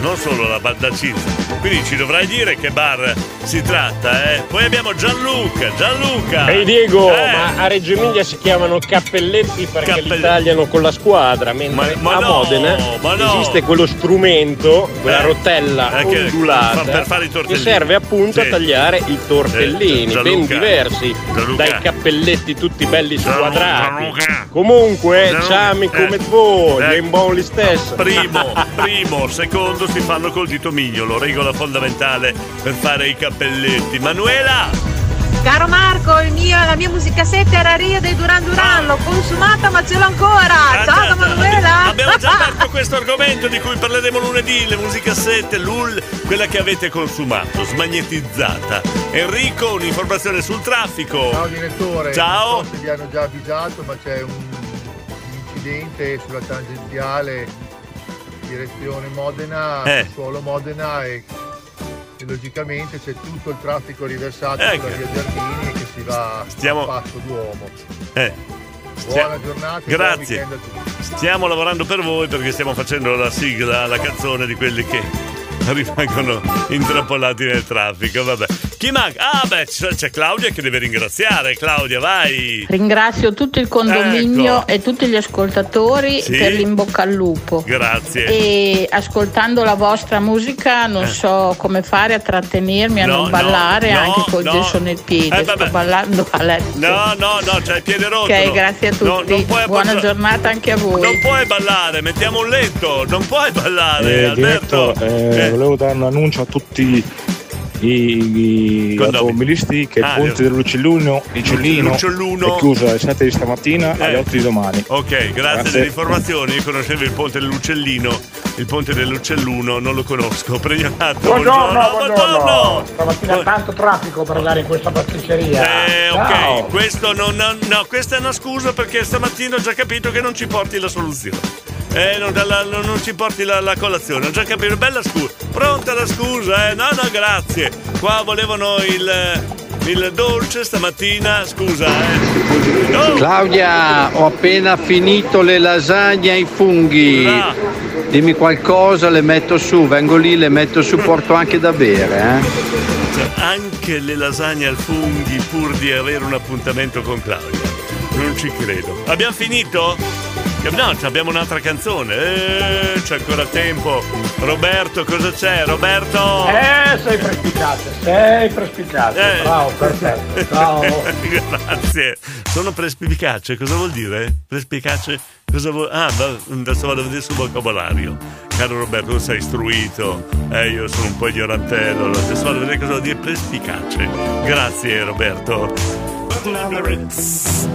Non solo la bar da Cinzia. Quindi ci dovrai dire che bar si tratta, eh. Poi abbiamo Gianluca, Gianluca. Ehi Diego, Eh. ma a Reggio Emilia si chiamano cappelletti perché Cappelle- li tagliano con la squadra, mentre Ma- ma a no, Modena ma no. esiste quello strumento, quella Eh, rotella eh, che- ondulata per fare i che tortellini. serve appunto Sì. a tagliare i tortellini, Eh, Gianluca. ben diversi Gianluca. dai cappelletti tutti belli squadrati. Gianluca. Comunque, Gianluca. ciami Eh. come voi, Eh. gli imboli stesso. Primo, primo, secondo si fanno col dito mignolo, regola fondamentale per fare i cappelletti. Manuela! Caro Marco, il mio- la mia musicassetta era Rio dei Duran Duran, l'ho consumata ma ce l'ho ancora. Ah, Ciao da Manuela. Abbiamo già aperto questo argomento di cui parleremo lunedì, le musicassette, l'UL, quella che avete consumato, smagnetizzata. Enrico, un'informazione sul traffico. Ciao direttore, Ciao. non so se vi hanno già avvisato, ma c'è un incidente sulla tangenziale direzione Modena, Eh. suolo Modena e, e logicamente c'è tutto il traffico riversato Ecco. sulla via Giardini che si va Stiamo- a passo d'uomo. Eh. Buona giornata Grazie. weekend a tutti. Stiamo lavorando per voi perché stiamo facendo la sigla, la canzone di quelli che rimangono intrappolati nel traffico. Vabbè. Chi manca? Ah, beh, c'è c'è Claudia che deve ringraziare. Claudia, vai. Ringrazio tutto il condominio Ecco. e tutti gli ascoltatori Sì. per l'in bocca al lupo. Grazie. E ascoltando la vostra musica non Eh. so come fare a trattenermi, a No, non no, ballare no, anche col no. gesso nel piede. Eh, vabbè. Sto ballando a letto. No, no, no, c'hai il piede rotto. Ok, grazie a tutti. Buona giornata anche a voi. Non puoi ballare, mettiamo un letto, non puoi ballare, Eh, Alberto. diretto, eh, Eh. Volevo dare un annuncio a tutti i, i automobilisti che Ah, il ponte dell'Uccellino Uccellino L'Uccellino. è chiuso alle 7 di stamattina Eh. alle 8 di domani. Ok, grazie, Grazie. delle informazioni. Io conoscevo il ponte dell'Uccellino, il ponte dell'Uccelluno, non lo conosco. Premiato. Buongiorno, buongiorno. buongiorno. Stamattina tanto traffico per andare in questa pasticceria. Eh, ok, questo non, non- no, questa è una scusa perché stamattina ho già capito che non ci porti la soluzione. Eh, non, la- non- non ci porti la, la colazione, ho già capito, bella scusa. Pronta la scusa, eh? No, no, grazie. Qua volevano il, il dolce stamattina, scusa, eh. Oh, Claudia, ho appena finito le lasagne ai funghi. Ah. Dimmi qualcosa, le metto su, vengo lì, le metto su, porto anche da bere. Eh? cioè, anche le lasagne al funghi pur di avere un appuntamento con Claudia. Non ci credo. Abbiamo finito? No, abbiamo un'altra canzone. Eh, c'è ancora tempo. Roberto, cosa c'è? Roberto! Eh, sei perspicace, sei perspicace. Eh. Bravo, perfetto. Ciao. Grazie. Sono prespicace, cosa vuol dire? Prespicace? Cosa vuol... Ah, adesso vado a vedere sul vocabolario. Caro Roberto, tu sei istruito. Eh, io sono un po' ignorantello. Adesso vado a vedere cosa vuol dire prespicace. Grazie Roberto.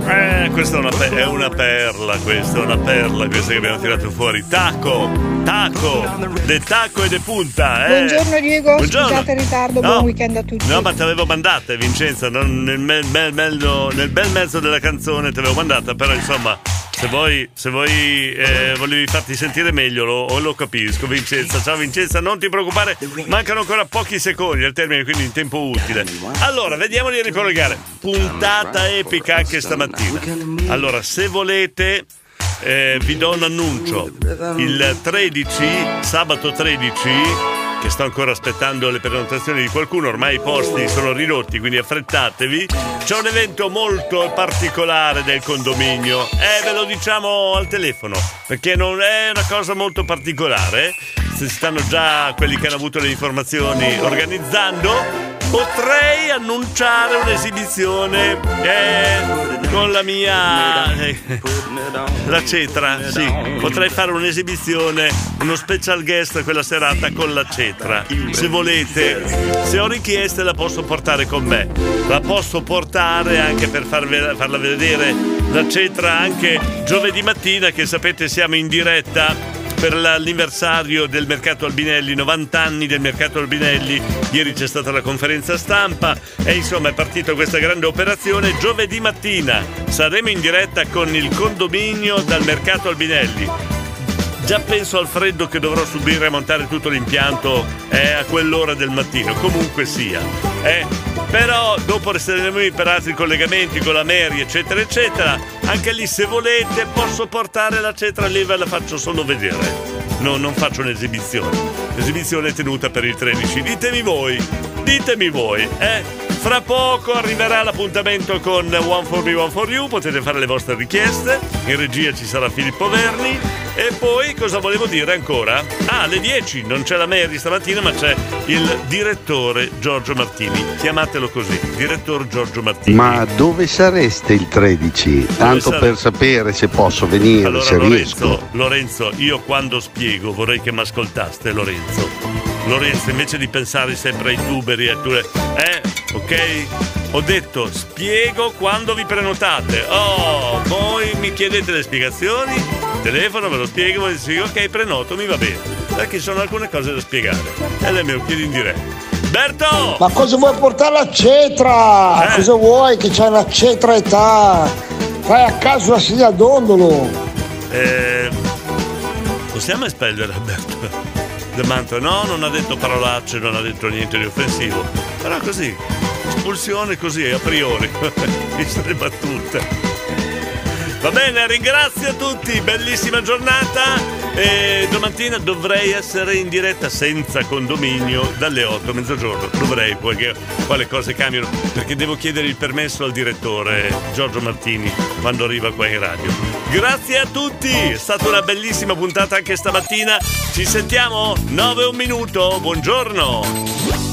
Eh, questa è una, pe- è una perla, questa è una perla, questa che abbiamo tirato fuori. Taco, taco, de taco e de punta. Eh. Buongiorno Diego, Buongiorno. scusate il ritardo, No. buon weekend a tutti. No, ma ti avevo mandata, Vincenza, non nel, me- mello- nel bel mezzo della canzone ti avevo mandata, però insomma, se vuoi, se vuoi eh, volevi farti sentire meglio, lo, lo capisco, Vincenza. Ciao Vincenza, non ti preoccupare, mancano ancora pochi secondi al termine, quindi in tempo utile. Allora, vediamo di ricollegare. Puntata epica anche stamattina. Allora, se volete... eh, vi do un annuncio. Il 13, sabato 13, che sto ancora aspettando le prenotazioni di qualcuno, ormai i posti sono ridotti, quindi affrettatevi. C'è un evento molto particolare del condominio e ve lo diciamo al telefono, perché non è una cosa molto particolare. Se stanno già quelli che hanno avuto le informazioni organizzando, potrei annunciare un'esibizione eh, con la mia eh, la cetra sì. Potrei fare un'esibizione uno special guest quella serata con la cetra se volete. Se ho richieste la posso portare con me. La posso portare anche per farla vedere la cetra anche giovedì mattina che sapete siamo in diretta per l'anniversario del mercato Albinelli, 90 anni del mercato Albinelli. Ieri c'è stata la conferenza stampa e insomma è partita questa grande operazione. Giovedì mattina saremo in diretta con il condominio dal mercato Albinelli. Già penso al freddo che dovrò subire a montare tutto l'impianto eh, a quell'ora del mattino, comunque sia. Eh. Però dopo resteremo lì per altri collegamenti con la Mary, eccetera, eccetera. Anche lì se volete posso portare la cetra lì ve la faccio solo vedere. No, non faccio un'esibizione. L'esibizione è tenuta per il 13. Ditemi voi, ditemi voi, eh? Fra poco arriverà l'appuntamento con One for Me, One for You, potete fare le vostre richieste, in regia ci sarà Filippo Verni e poi cosa volevo dire ancora? Ah, alle 10 non c'è la Mary stamattina ma c'è il direttore Giorgio Martini, chiamatelo così, direttore Giorgio Martini. Ma dove sareste il 13? Tanto sare- per sapere se posso venire, Allora se riesco. Lorenzo, Lorenzo, io quando spiego vorrei che mi ascoltaste Lorenzo. Lorenzo, invece di pensare sempre ai tuberi e a tue... Eh, ok? Ho detto spiego quando vi prenotate. Oh, voi mi chiedete le spiegazioni, telefono, ve lo spiego, vi dico ok, prenoto, mi va bene. Perché sono alcune cose da spiegare. E lei me lo chiede in diretta. Berto! Ma cosa vuoi portare la cetra? Eh. Cosa vuoi che c'hai una cetra età? Fai a caso la sedia a dondolo. Eh, possiamo espellere Alberto? De Manto, no, non ha detto parolacce, non ha detto niente di offensivo. Però così, espulsione così a priori, le battute. Va bene, ringrazio tutti, bellissima giornata e domattina dovrei essere in diretta senza condominio dalle 8 a mezzogiorno. Dovrei, perché poi le cose cambiano, perché devo chiedere il permesso al direttore Giorgio Martini quando arriva qua in radio. Grazie a tutti, è stata una bellissima puntata anche stamattina. Ci sentiamo 9 un minuto, buongiorno.